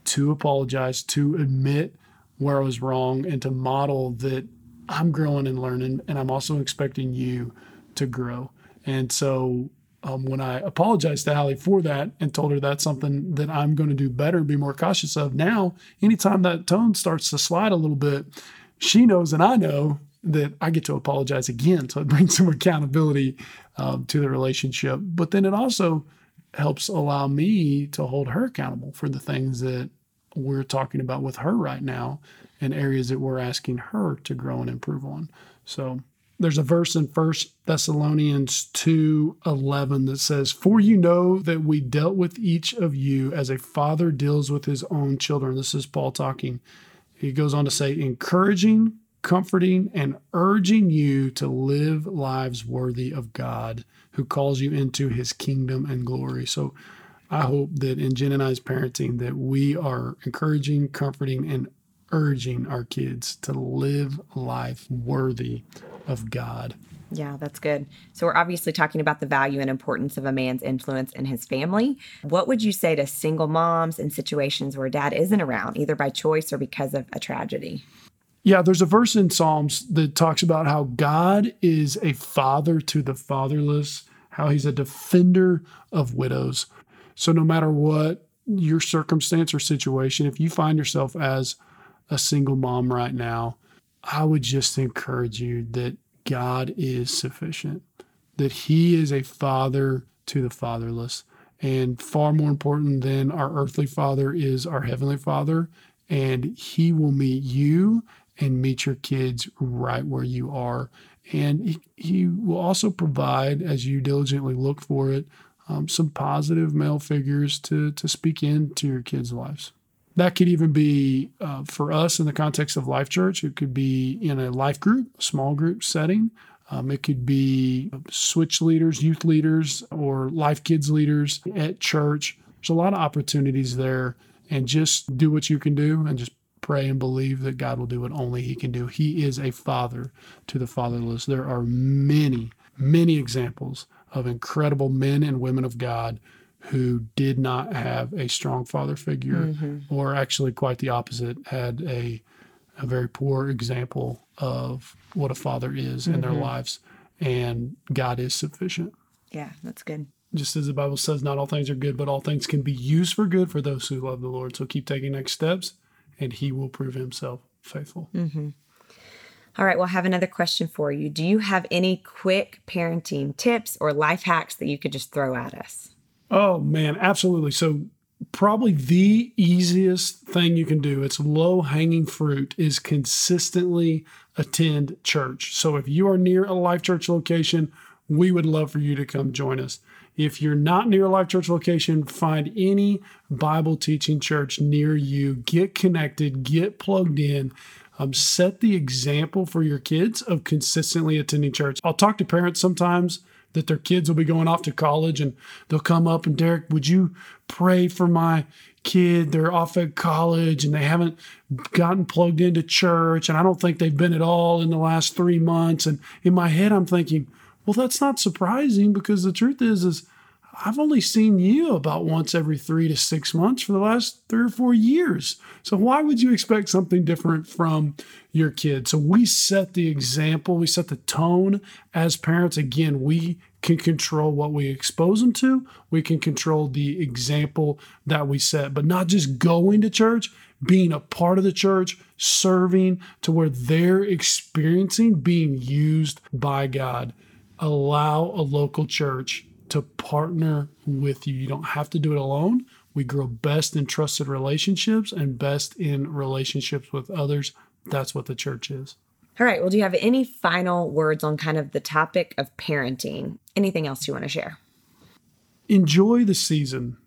to apologize, to admit where I was wrong, and to model that I'm growing and learning. And I'm also expecting you to grow. And so um, when I apologized to Hallie for that and told her that's something that I'm going to do better and be more cautious of. Now, anytime that tone starts to slide a little bit, she knows and I know that I get to apologize again. So it [laughs] brings some accountability um, to the relationship. But then it also helps allow me to hold her accountable for the things that we're talking about with her right now and areas that we're asking her to grow and improve on. So there's a verse in First Thessalonians 2:11 that says, "For you know that we dealt with each of you as a father deals with his own children." This is Paul talking. He goes on to say, "Encouraging, comforting, and urging you to live lives worthy of God, who calls you into his kingdom and glory." So I hope that in Jenn and I's parenting that we are encouraging, comforting, and urging our kids to live life worthy of God. Yeah, that's good. So, we're obviously talking about the value and importance of a man's influence in his family. What would you say to single moms in situations where dad isn't around, either by choice or because of a tragedy? Yeah, there's a verse in Psalms that talks about how God is a father to the fatherless, how he's a defender of widows. So, no matter what your circumstance or situation, if you find yourself as a single mom right now, I would just encourage you that God is sufficient, that He is a father to the fatherless. And far more important than our earthly father is our heavenly father. And He will meet you and meet your kids right where you are. And He, he will also provide, as you diligently look for it, um, some positive male figures to, to speak into your kids' lives. That could even be uh, for us in the context of Life Church. It could be in a life group, small group setting. Um, it could be switch leaders, youth leaders, or life kids leaders at church. There's a lot of opportunities there, and just do what you can do and just pray and believe that God will do what only He can do. He is a father to the fatherless. There are many, many examples of incredible men and women of God who did not have a strong father figure, mm-hmm. or actually quite the opposite, had a, a very poor example of what a father is mm-hmm. in their mm-hmm. lives. And God is sufficient. Yeah, that's good. Just as the Bible says, not all things are good, but all things can be used for good for those who love the Lord. So keep taking next steps, and He will prove Himself faithful. Mm-hmm. All right, well, I have another question for you. Do you have any quick parenting tips or life hacks that you could just throw at us? Oh, man, absolutely. So, probably the easiest thing you can do, it's low hanging fruit, is consistently attend church. So, if you are near a Life Church location, we would love for you to come join us. If you're not near a Life Church location, find any Bible teaching church near you, get connected, get plugged in. Um, set the example for your kids of consistently attending church. I'll talk to parents sometimes that their kids will be going off to college and they'll come up and Derek, would you pray for my kid? They're off at college and they haven't gotten plugged into church. And I don't think they've been at all in the last three months. And in my head, I'm thinking, well, that's not surprising because the truth is, is I've only seen you about once every three to six months for the last three or four years. So why would you expect something different from your kid? So we set the example, we set the tone as parents. Again, we can control what we expose them to, we can control the example that we set, but not just going to church, being a part of the church, serving to where they're experiencing being used by God. Allow a local church to partner with you. You don't have to do it alone. We grow best in trusted relationships and best in relationships with others. That's what the church is. All right. Well, do you have any final words on kind of the topic of parenting? Anything else you want to share? Enjoy the season.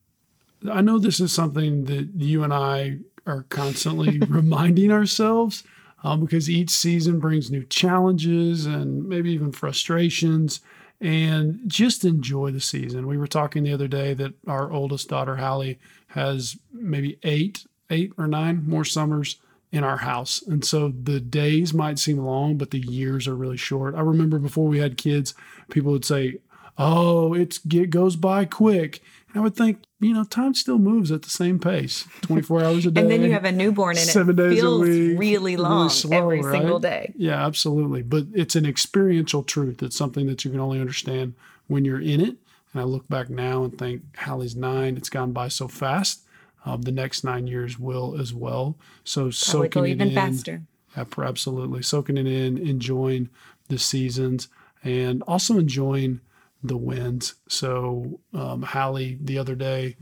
I know this is something that you and I are constantly [laughs] reminding ourselves um, because each season brings new challenges and maybe even frustrations and just enjoy the season. We were talking the other day that our oldest daughter, Hallie, has maybe eight, eight or nine more summers in our house. And so the days might seem long, but the years are really short. I remember before we had kids, people would say, Oh, it goes by quick. I would think, you know, time still moves at the same pace, 24 hours a day. [laughs] and then you have a newborn and seven it days feels a week, really long really slow, every right? single day. Yeah, absolutely. But it's an experiential truth. It's something that you can only understand when you're in it. And I look back now and think, Hallie's nine, it's gone by so fast. Um, the next nine years will as well. So Probably soaking even in, faster. Absolutely. Soaking it in, enjoying the seasons, and also enjoying – the wins. So um, Hallie the other day,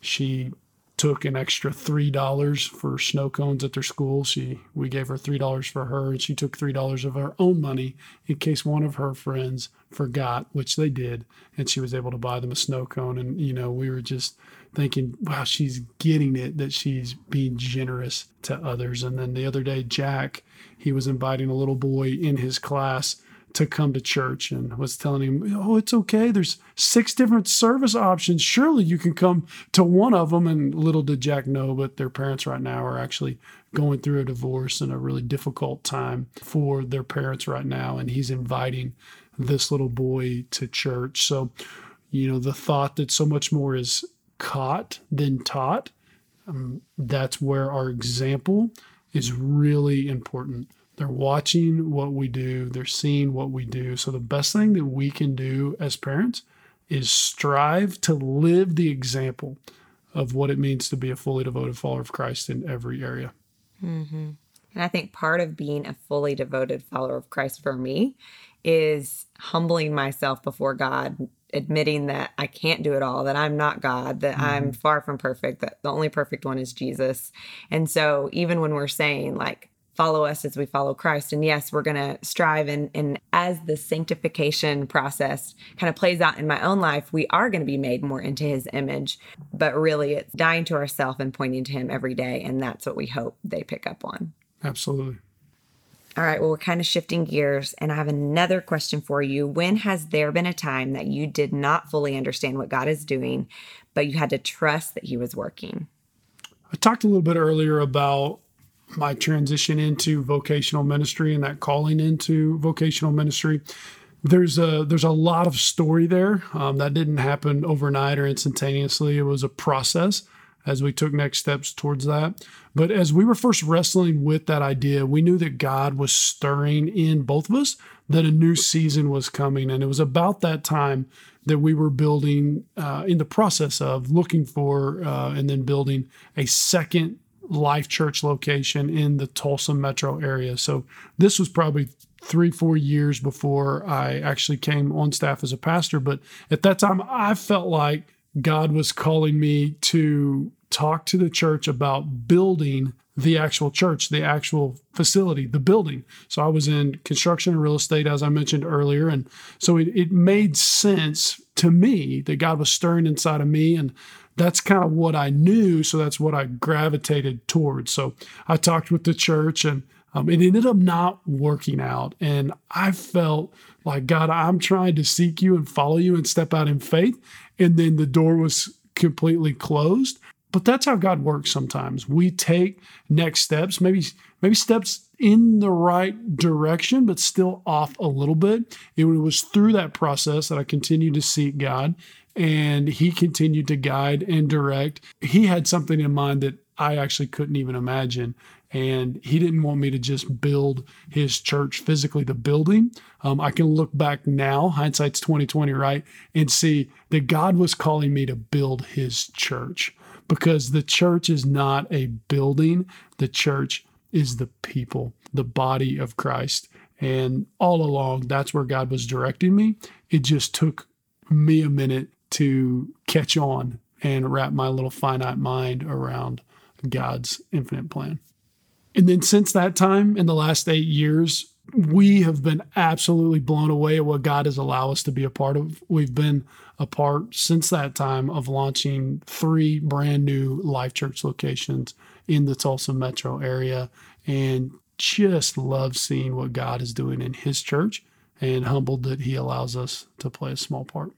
she took an extra three dollars for snow cones at their school. She we gave her three dollars for her, and she took three dollars of her own money in case one of her friends forgot, which they did, and she was able to buy them a snow cone. And you know, we were just thinking, wow, she's getting it that she's being generous to others. And then the other day, Jack, he was inviting a little boy in his class to come to church and was telling him, Oh, it's okay. There's six different service options. Surely you can come to one of them. And little did Jack know, but their parents right now are actually going through a divorce and a really difficult time for their parents right now. And he's inviting this little boy to church. So, you know, the thought that so much more is caught than taught, um, that's where our example is really important. They're watching what we do, they're seeing what we do. So, the best thing that we can do as parents is strive to live the example of what it means to be a fully devoted follower of Christ in every area. Mm-hmm. And I think part of being a fully devoted follower of Christ for me is humbling myself before God, admitting that I can't do it all, that I'm not God, that mm-hmm. I'm far from perfect, that the only perfect one is Jesus. And so even when we're saying, like, follow us as we follow Christ. And yes, we're going to strive. And, and as the sanctification process kind of plays out in my own life, we are going to be made more into his image. But really, it's dying to ourselves and pointing to him every day. And that's what we hope they pick up on. Absolutely. All right, well, we're kind of shifting gears, and I have another question for you. When has there been a time that you did not fully understand what God is doing, but you had to trust that He was working? I talked a little bit earlier about my transition into vocational ministry and that calling into vocational ministry. There's a there's a lot of story there um, that didn't happen overnight or instantaneously. It was a process as we took next steps towards that. But as we were first wrestling with that idea, we knew that God was stirring in both of us that a new season was coming, and it was about that time that we were building uh, in the process of looking for uh, and then building a second Life Church location in the Tulsa metro area. So this was probably three, four years before I actually came on staff as a pastor. But at that time, I felt like God was calling me to talk to the church about building the actual church, the actual facility, the building. So I was in construction and real estate, as I mentioned earlier. And so it, it made sense to me that God was stirring inside of me. And that's kind of what I knew. So that's what I gravitated towards. So I talked with the church and um, it ended up not working out. And I felt like, God, I'm trying to seek you and follow you and step out in faith. And then the door was completely closed. But that's how God works sometimes. We take next steps, maybe maybe steps in the right direction, but still off a little bit. It was through that process that I continued to seek God and he continued to guide and direct. He had something in mind that I actually couldn't even imagine. And he didn't want me to just build his church physically, the building. Um, I can look back now, hindsight's 2020, right? And see that God was calling me to build his church because the church is not a building, the church is the people, the body of Christ. And all along, that's where God was directing me. It just took me a minute to catch on and wrap my little finite mind around God's infinite plan. And then since that time, in the last eight years, we have been absolutely blown away at what God has allowed us to be a part of. We've been a part since that time of launching three brand new Life Church locations in the Tulsa metro area and just love seeing what God is doing in His church and humbled that He allows us to play a small part.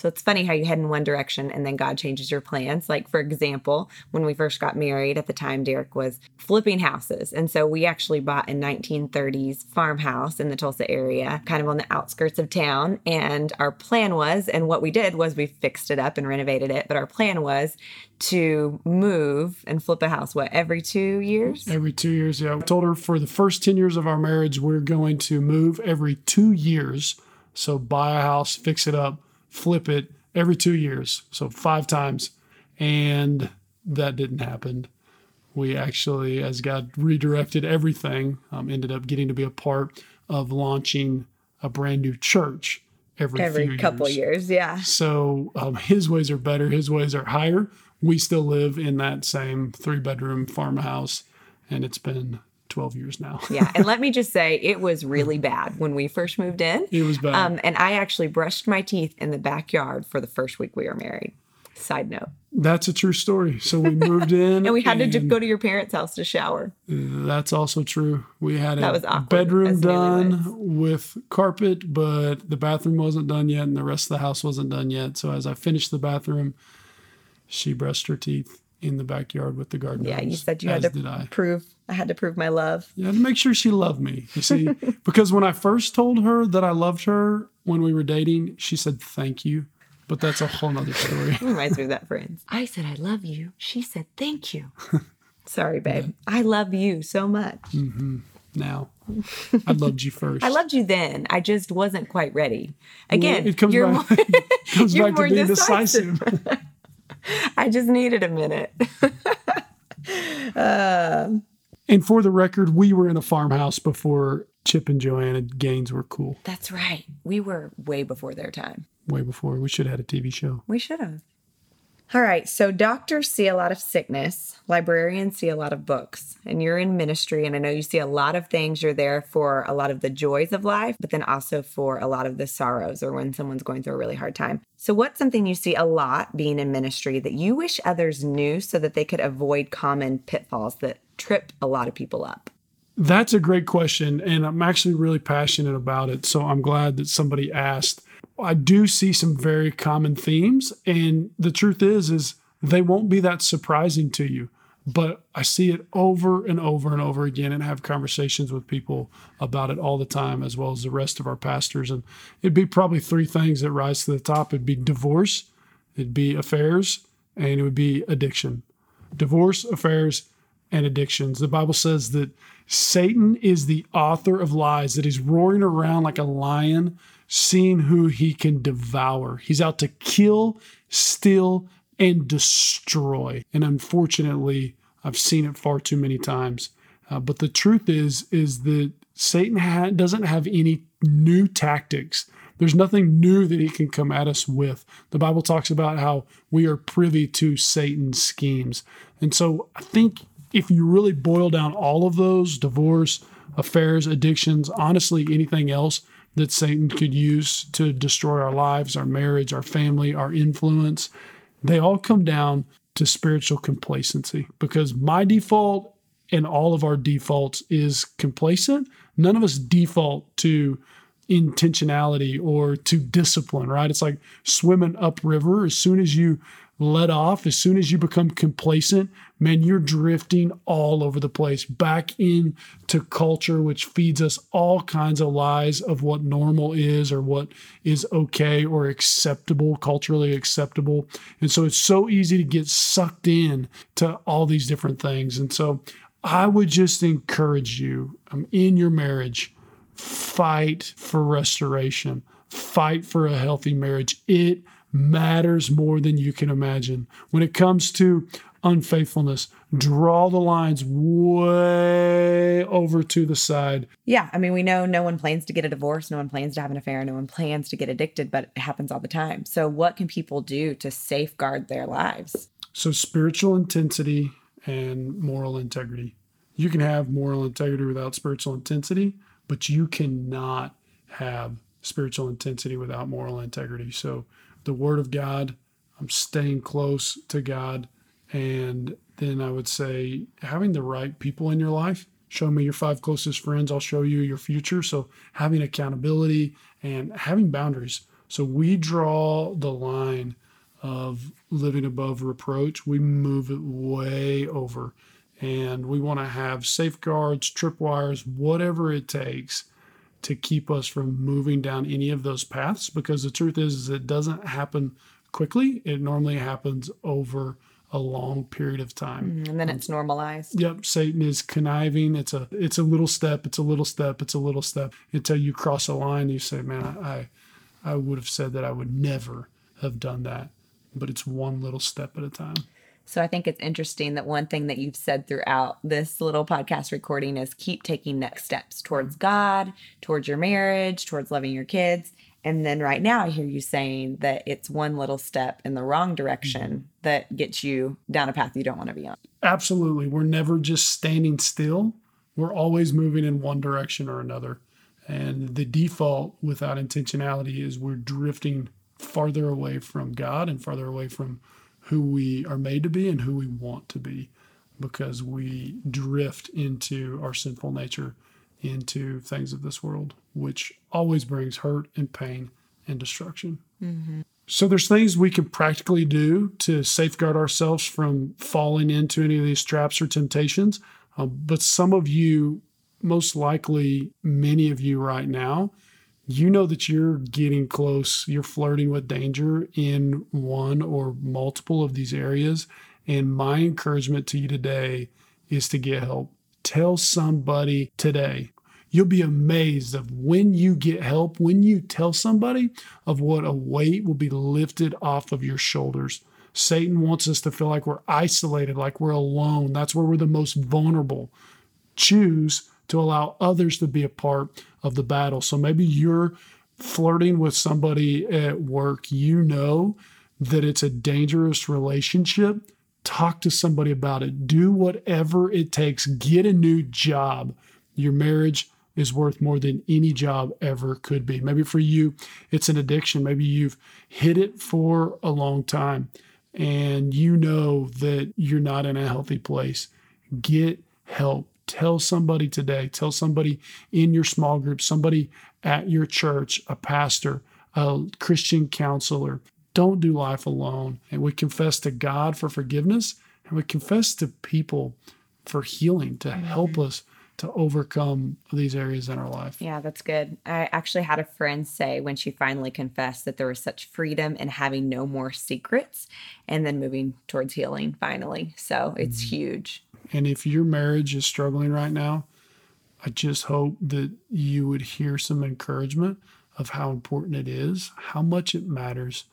So it's funny how you head in one direction and then God changes your plans. Like, for example, when we first got married at the time, Derek was flipping houses. And so we actually bought a 1930s farmhouse in the Tulsa area, kind of on the outskirts of town. And our plan was, and what we did was we fixed it up and renovated it. But our plan was to move and flip a house, what, every two years? Every two years, yeah. Told her for the first 10 years of our marriage, we're going to move every two years. So buy a house, fix it up flip it every two years, so five times. And that didn't happen. We actually, as God redirected everything, um, ended up getting to be a part of launching a brand new church every, every couple years. years. Yeah. So um, his ways are better, his ways are higher. We still live in that same three bedroom farmhouse, and it's been 12 years now. [laughs] yeah. And let me just say, it was [laughs] really bad when we first moved in. It was bad. Um, and I actually brushed my teeth in the backyard for the first week we were married. Side note. That's a true story. So we moved [laughs] in. and we had and to go to your parents' house to shower. That's also true. We had a was bedroom done with carpet, but the bathroom wasn't done yet and the rest of the house wasn't done yet. So as I finished the bathroom, she brushed her teeth in the backyard with the garden. Yeah, you said you had to prove I had to prove my love. Yeah, to make sure she loved me. You see, [laughs] because when I first told her that I loved her when we were dating, she said thank you. But that's a whole nother story. reminds me of that friends. I said I love you. She said thank you. [laughs] Sorry, babe. Yeah. I love you so much. Mm-hmm. Now, I loved you [laughs] first. I loved you then. I just wasn't quite ready. Again, well, it comes you're back, more, comes back to being decisive. decisive. I just needed a minute. uh, and for the record, we were in a farmhouse before Chip and Joanna Gaines were cool. That's right. We were way before their time. Way before. We should have had a TV show. We should have. All right. So doctors see a lot of sickness, librarians see a lot of books, and you're in ministry. And I know you see a lot of things. You're there for a lot of the joys of life, but then also for a lot of the sorrows or when someone's going through a really hard time. So, what's something you see a lot being in ministry that you wish others knew so that they could avoid common pitfalls that trip a lot of people up? That's a great question. And I'm actually really passionate about it. So I'm glad that somebody asked. I do see some very common themes. And the truth is, is they won't be that surprising to you. but I see it over and over and over again and have conversations with people about it all the time, as well as the rest of our pastors. And it'd be probably three things that rise to the top it'd be divorce, it'd be affairs, and it would be addiction. Divorce, affairs, and addictions. The Bible says that Satan is the author of lies, that he's roaring around like a lion, seeing who he can devour. He's out to kill, steal, and destroy. And unfortunately, I've seen it far too many times. Uh, but the truth is, is that Satan ha- doesn't have any new tactics. There's nothing new that he can come at us with. The Bible talks about how we are privy to Satan's schemes. And so I think if you really boil down all of those divorce, affairs, addictions, honestly, anything else that Satan could use to destroy our lives, our marriage, our family, our influence, they all come down to spiritual complacency because my default and all of our defaults is complacent. None of us default to intentionality or to discipline, right? It's like swimming upriver. As soon as you let off, as soon as you become complacent, man, you're drifting all over the place back into culture, which feeds us all kinds of lies of what normal is or what is okay or acceptable, culturally acceptable. And so it's so easy to get sucked in to all these different things. And so I would just encourage you um, in your marriage, fight for restoration, fight for a healthy marriage. It matters more than you can imagine. When it comes to unfaithfulness, draw the lines way over to the side. Yeah. I mean, we know no one plans to get a divorce, no one plans to have an affair, no one plans to get addicted, but it happens all the time. So, what can people do to safeguard their lives? So, spiritual intensity and moral integrity. You can have moral integrity without spiritual intensity, but you cannot have spiritual intensity without moral integrity. So, the Word of God. I'm staying close to God. And then I would say having the right people in your life. Show me your five closest friends. I'll show you your future. So having accountability and having boundaries. So we draw the line of living above reproach. We move it way over. And we want to have safeguards, tripwires, whatever it takes to keep us from moving down any of those paths because the truth is, is it doesn't happen quickly. It normally happens over a long period of time. Mm, and then it's normalized. Yep, Satan is conniving. It's a it's a little step, it's a little step, it's a little step until you cross a line you say, "Man, I I would have said that I would never have done that." But it's one little step at a time. So I think it's interesting that one thing that you've said throughout this little podcast recording is keep taking next steps towards God, towards your marriage, towards loving your kids. And then right now, I hear you saying that it's one little step in the wrong direction mm-hmm. that gets you down a path you don't want to be on. Absolutely. We're never just standing still, we're always moving in one direction or another. And the default without intentionality is we're drifting farther away from God and farther away from who we are made to be and who we want to be because we drift into our sinful nature, into things of this world, which always brings hurt and pain and destruction. Mm-hmm. So there's things we can practically do to safeguard ourselves from falling into any of these traps or temptations. Um, but some of you, most likely many of you right now, you know that you're getting close, you're flirting with danger in one or multiple of these areas. And my encouragement to you today is to get help. Tell somebody today. You'll be amazed of when you get help, when you tell somebody of what a weight will be lifted off of your shoulders. Satan wants us to feel like we're isolated, like we're alone. That's where we're the most vulnerable. Choose to allow others to be a part of the battle. So maybe you're flirting with somebody at work, you know that it's a dangerous relationship. Talk to somebody about it. Do whatever it takes. Get a new job. Your marriage is worth more than any job ever could be. Maybe for you, it's an addiction. Maybe you've hit it for a long time and you know that you're not in a healthy place. Get help Tell somebody today, tell somebody in your small group, somebody at your church, a pastor, a Christian counselor. Don't do life alone. And we confess to God for forgiveness And we confess to people for healing to help us to overcome these areas in our life. Yeah, that's good. I actually had a friend say when she finally confessed that there was such freedom in having no more secrets and then moving towards healing finally. So it's Mm-hmm. huge. And if your marriage is struggling right now, I just hope that you would hear some encouragement of how important it is, how much it matters,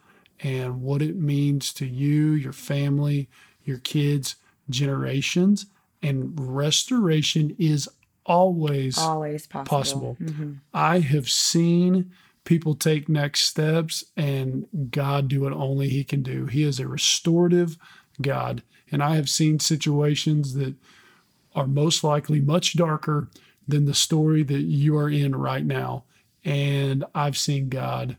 and what it means to you, your family, your kids, generations. And restoration is always Always possible. possible. Mm-hmm. I have seen people take next steps and God do what only He can do. He is a restorative God. And I have seen situations that are most likely much darker than the story that you are in right now. And I've seen God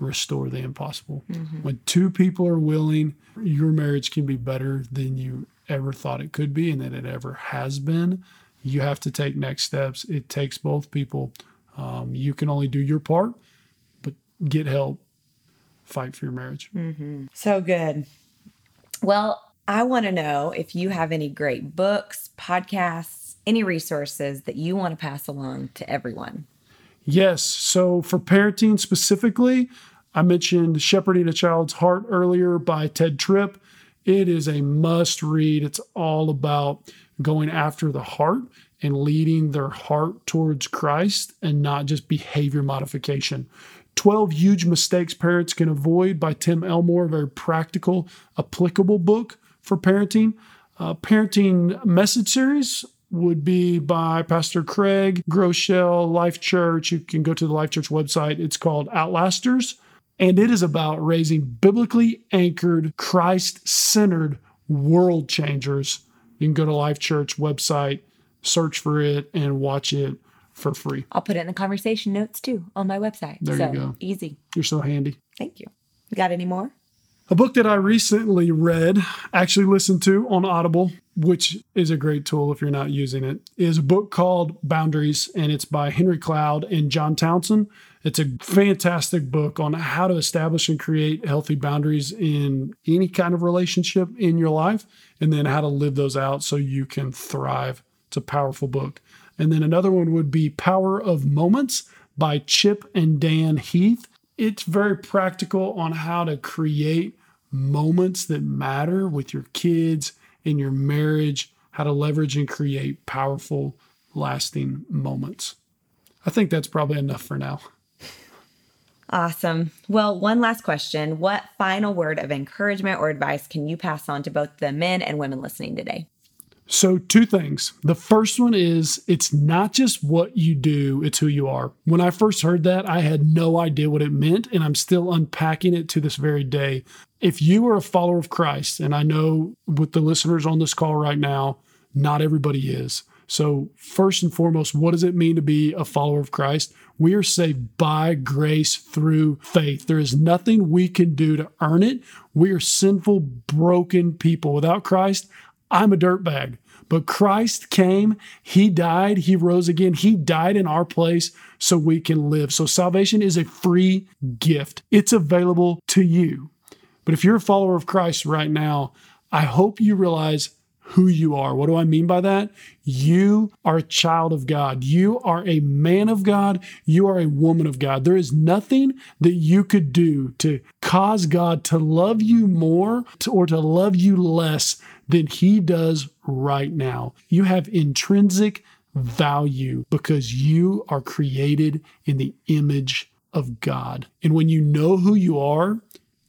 restore the impossible. When two people are willing, your marriage can be better than you ever thought it could be and that it ever has been. You have to take next steps. It takes both people. Um, you can only do your part, but get help, fight for your marriage. So good. Well, I want to know if you have any great books, podcasts, any resources that you want to pass along to everyone. Yes. So for parenting specifically, I mentioned Shepherding a Child's Heart earlier by Tedd Tripp. It is a must read. It's all about going after the heart and leading their heart towards Christ and not just behavior modification. 12 Huge Mistakes Parents Can Avoid by Tim Elmore, very practical, applicable book for parenting. Uh, parenting message series would be by Pastor Craig Groeschel, Life Church. You can go to the Life Church website. It's called Outlasters, and it is about raising biblically anchored, Christ centered world changers. You can go to Life Church website, search for it, and watch it for free. I'll put it in the conversation notes too on my website. There so you go. easy. You're so handy. Thank you. You got any more? A book that I recently read, actually listened to on Audible, which is a great tool if you're not using it, is a book called Boundaries, and it's by Henry Cloud and John Townsend. It's a fantastic book on how to establish and create healthy boundaries in any kind of relationship in your life, and then how to live those out so you can thrive. It's a powerful book. And then another one would be Power of Moments by Chip and Dan Heath. It's very practical on how to create moments that matter with your kids in your marriage, how to leverage and create powerful, lasting moments. I think that's probably enough for now. Awesome. Well, one last question. What final word of encouragement or advice can you pass on to both the men and women listening today? So, two things. The first one is it's not just what you do, it's who you are. When I first heard that, I had no idea what it meant, and I'm still unpacking it to this very day. If you are a follower of Christ, and I know with the listeners on this call right now, not everybody is. So, first and foremost, what does it mean to be a follower of Christ? We are saved by grace through faith. There is nothing we can do to earn it. We are sinful, broken people. Without Christ, I'm a dirtbag. But Christ came, He died, He rose again, He died in our place so we can live. So salvation is a free gift, it's available to you. But if you're a follower of Christ right now, I hope you realize who you are. What do I mean by that? You are a child of God. You are a man of God. You are a woman of God. There is nothing that you could do to cause God to love you more to, or to love you less than He does right now. You have intrinsic value because you are created in the image of God. And when you know who you are,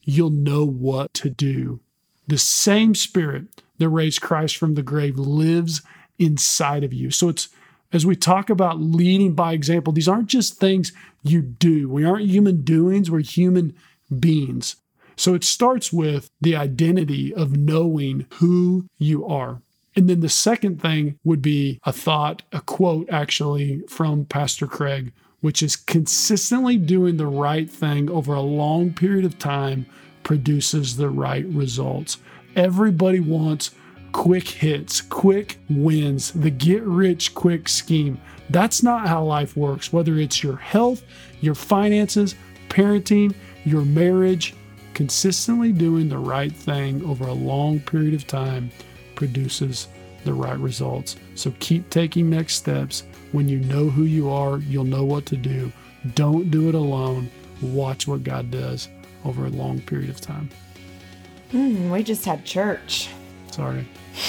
you'll know what to do. The same spirit that raised Christ from the grave lives inside of you. So it's as we talk about leading by example, these aren't just things you do. We aren't human doings, we're human beings. So it starts with the identity of knowing who you are. And then the second thing would be a thought, a quote actually from Pastor Craig, which is consistently doing the right thing over a long period of time produces the right results. Everybody wants quick hits, quick wins, the get rich quick scheme. That's not how life works, whether it's your health, your finances, parenting, your marriage. Consistently doing the right thing over a long period of time produces the right results. So keep taking next steps. When you know who you are, you'll know what to do. Don't do it alone. Watch what God does over a long period of time. Mm, we just had church. Sorry.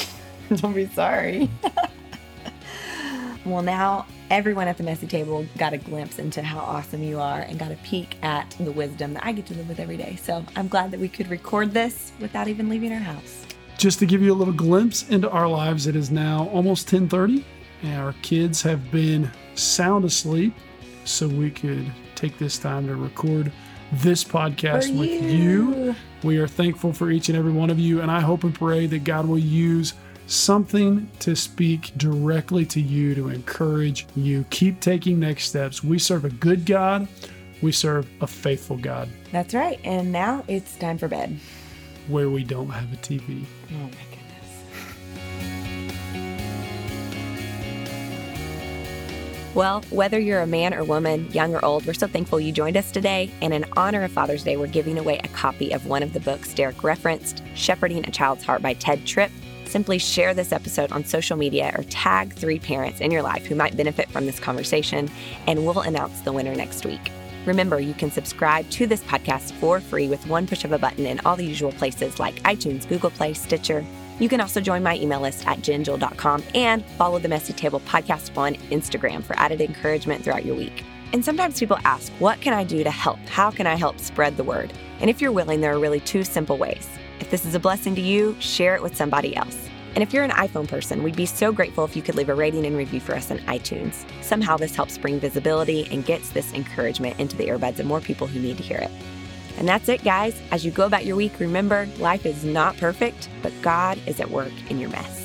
[laughs] Don't be sorry. [laughs] well, now everyone at the messy table got a glimpse into how awesome you are and got a peek at the wisdom that I get to live with every day. So I'm glad that we could record this without even leaving our house. Just to give you a little glimpse into our lives, it is now almost 10:30, and our kids have been sound asleep, so we could take this time to record this podcast with you. you. We are thankful for each and every one of you, and I hope and pray that God will use something to speak directly to you to encourage you. Keep taking next steps. We serve a good God, we serve a faithful God That's right. And now it's time for bed. where we don't have a TV. Oh Well, whether you're a man or woman, young or old, we're so thankful you joined us today. And in honor of Father's Day, we're giving away a copy of one of the books Derek referenced, Shepherding a Child's Heart by Tedd Tripp. Simply share this episode on social media or tag three parents in your life who might benefit from this conversation, and we'll announce the winner next week. Remember, you can subscribe to this podcast for free with one push of a button in all the usual places like iTunes, Google Play, Stitcher. You can also join my email list at jennjewell.com and follow the Messy Table podcast on Instagram for added encouragement throughout your week. And sometimes people ask, what can I do to help? How can I help spread the word? And if you're willing, there are really two simple ways. If this is a blessing to you, share it with somebody else. And if you're an iPhone person, we'd be so grateful if you could leave a rating and review for us on iTunes. Somehow this helps bring visibility and gets this encouragement into the earbuds of more people who need to hear it. And that's it, guys. As you go about your week, remember life is not perfect, but God is at work in your mess.